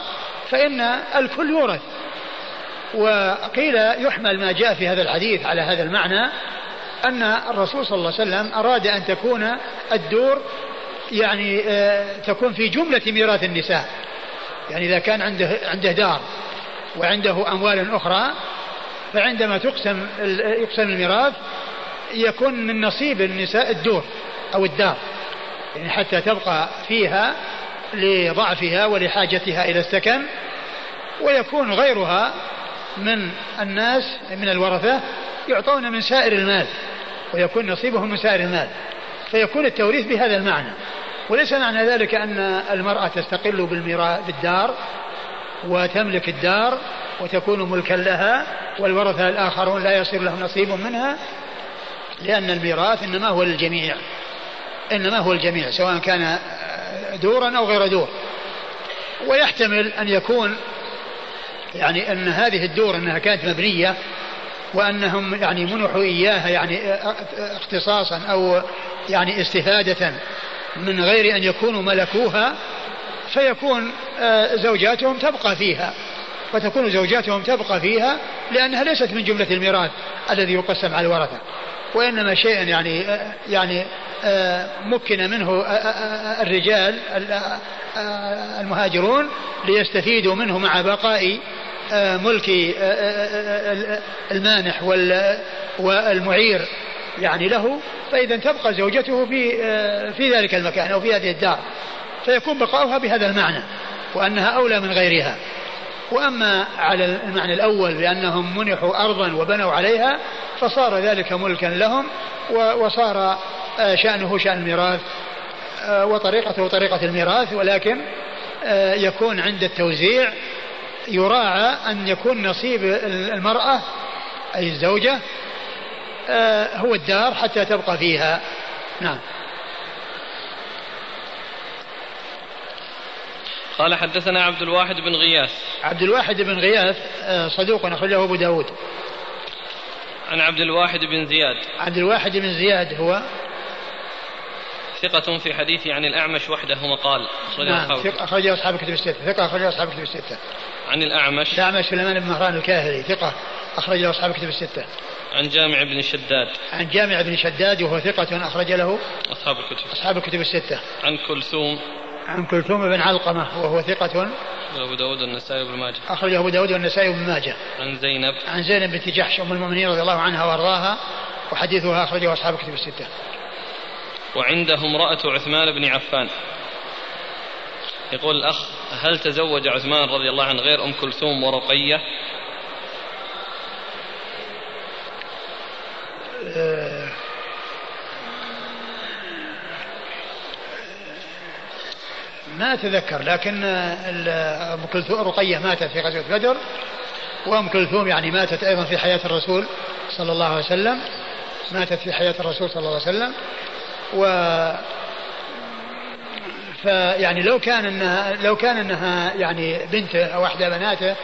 فإن الكل يورث. وقيل يحمل ما جاء في هذا الحديث على هذا المعنى أن الرسول صلى الله عليه وسلم أراد أن تكون الدور يعني آه، تكون في جملة ميراث النساء. يعني إذا كان عنده عنده دار وعنده أموال أخرى فعندما تقسم يقسم الميراث يكون من نصيب النساء الدور أو الدار. يعني حتى تبقى فيها لضعفها ولحاجتها إلى السكن ويكون غيرها من الناس من الورثة يعطون من سائر المال ويكون نصيبهم من سائر المال فيكون التوريث بهذا المعنى. وليس معنى ذلك أن المرأة تستقل بالدار وتملك الدار وتكون ملكا لها والورثة الآخرون لا يصير لهم نصيب منها لأن الميراث إنما هو للجميع إنما هو الجميع سواء كان دورا أو غير دور. ويحتمل أن يكون يعني أن هذه الدور أنها كانت مبنية وأنهم يعني منحوا إياها يعني اختصاصا أو يعني استفادة من غير أن يكونوا ملكوها فيكون آه، زوجاتهم تبقى فيها. فتكون زوجاتهم تبقى فيها لأنها ليست من جملة الميراث الذي يقسم على الورثة. وإنما شيئا يعني آه، يعني آه، مكن منه الرجال المهاجرون ليستفيدوا منه مع بقاء آه، ملك آه، آه، المانح والمعير يعني له. فإذا تبقى زوجته في في ذلك المكان أو في هذه الدار فيكون بقاؤها بهذا المعنى وأنها أولى من غيرها. وأما على المعنى الأول بأنهم منحوا أرضا وبنوا عليها فصار ذلك ملكا لهم وصار شأنه شأن الميراث وطريقته طريقة الميراث ولكن يكون عند التوزيع يراعى أن يكون نصيب المرأة أي الزوجة آه هو الدار حتى تبقى فيها. نعم. قال حدثنا عبد الواحد بن غياث. عبد الواحد بن غياث آه، صدوق أخرجه أبو داود. عن عبد الواحد بن زياد. عبد الواحد بن زياد هو ثقة في حديثه عن الأعمش وحده أخرجه نعم ثقة أخرجه أصحاب الكتب الستة. ثقة أخرجه أصحاب الكتب الستة. عن الأعمش. الأعمش سليمان بن مهران الكاهلي. ثقة أخرجه أصحاب الكتب الستة. عن جامع بن شداد. عن جامع بن شداد وهو ثقة أخرج له أصحاب الكتب. أصحاب الكتب الستة. عن كلثوم. عن كلثوم بن علقمة وهو ثقة. أبو داود والنسائي بن ماجه. أخرجه أبو داود والنسائي بن ماجه. عن زينب. عن زينب بنت جحش أم المؤمنين رضي الله عنها وأرضاها وحديثها أخرجه أصحاب الكتب الستة. وعنده امرأة عثمان بن عفان. يقول الأخ هل تزوج عثمان رضي الله عنه غير أم كلثوم ورقية؟ أه ما أتذكر لكن أم كلثوم رقية ماتت في غزوة بدر وأم كلثوم يعني ماتت أيضا في حياة الرسول صلى الله عليه وسلم. ماتت في حياة الرسول صلى الله عليه وسلم. و فيعني لو كان انها لو كان إنها يعني بنته أو أحدى بناته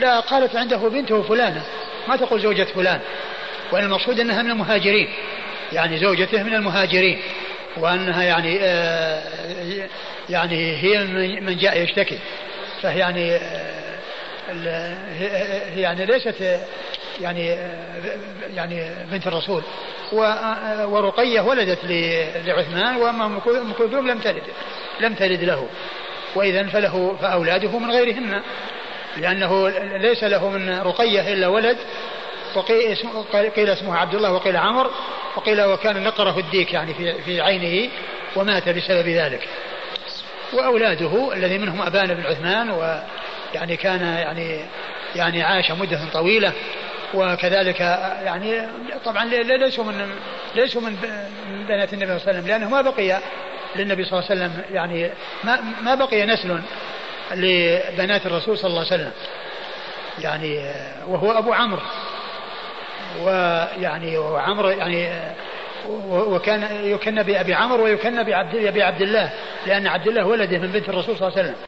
لا قالت عنده بنته فلانة. ما تقول زوجة فلان وإن المقصود إنها من المهاجرين. يعني زوجته من المهاجرين. وأنها يعني آه يعني هي من جاء يشتكي. فهي يعني هي يعني ليست يعني يعني بنت الرسول. ورقية ولدت لعثمان وأما أم كلثوم لم تلد لم تلد له. وإذا فله فأولاده من غيرهن. لأنه ليس له من رقية إلا ولد. وقيل اسمه عبد الله وقيل عمر وقيل وكان نقرة الديك يعني في في عينه ومات بسبب ذلك. وأولاده الذي منهم أبان بن عثمان ويعني كان يعني يعني عاش مدة طويلة وكذلك يعني طبعا ليسوا من ليسوا من بنات النبي صلى الله عليه وسلم لأنه ما بقي للنبي صلى الله عليه وسلم يعني ما ما بقي نسل لبنات الرسول صلى الله عليه وسلم. يعني وهو أبو عمرو. ويعني وعمرو يعني وكان يكن بأبي عمرو ويكن بعبد, بعبد الله لأن عبد الله ولده من بنت الرسول صلى الله عليه وسلم.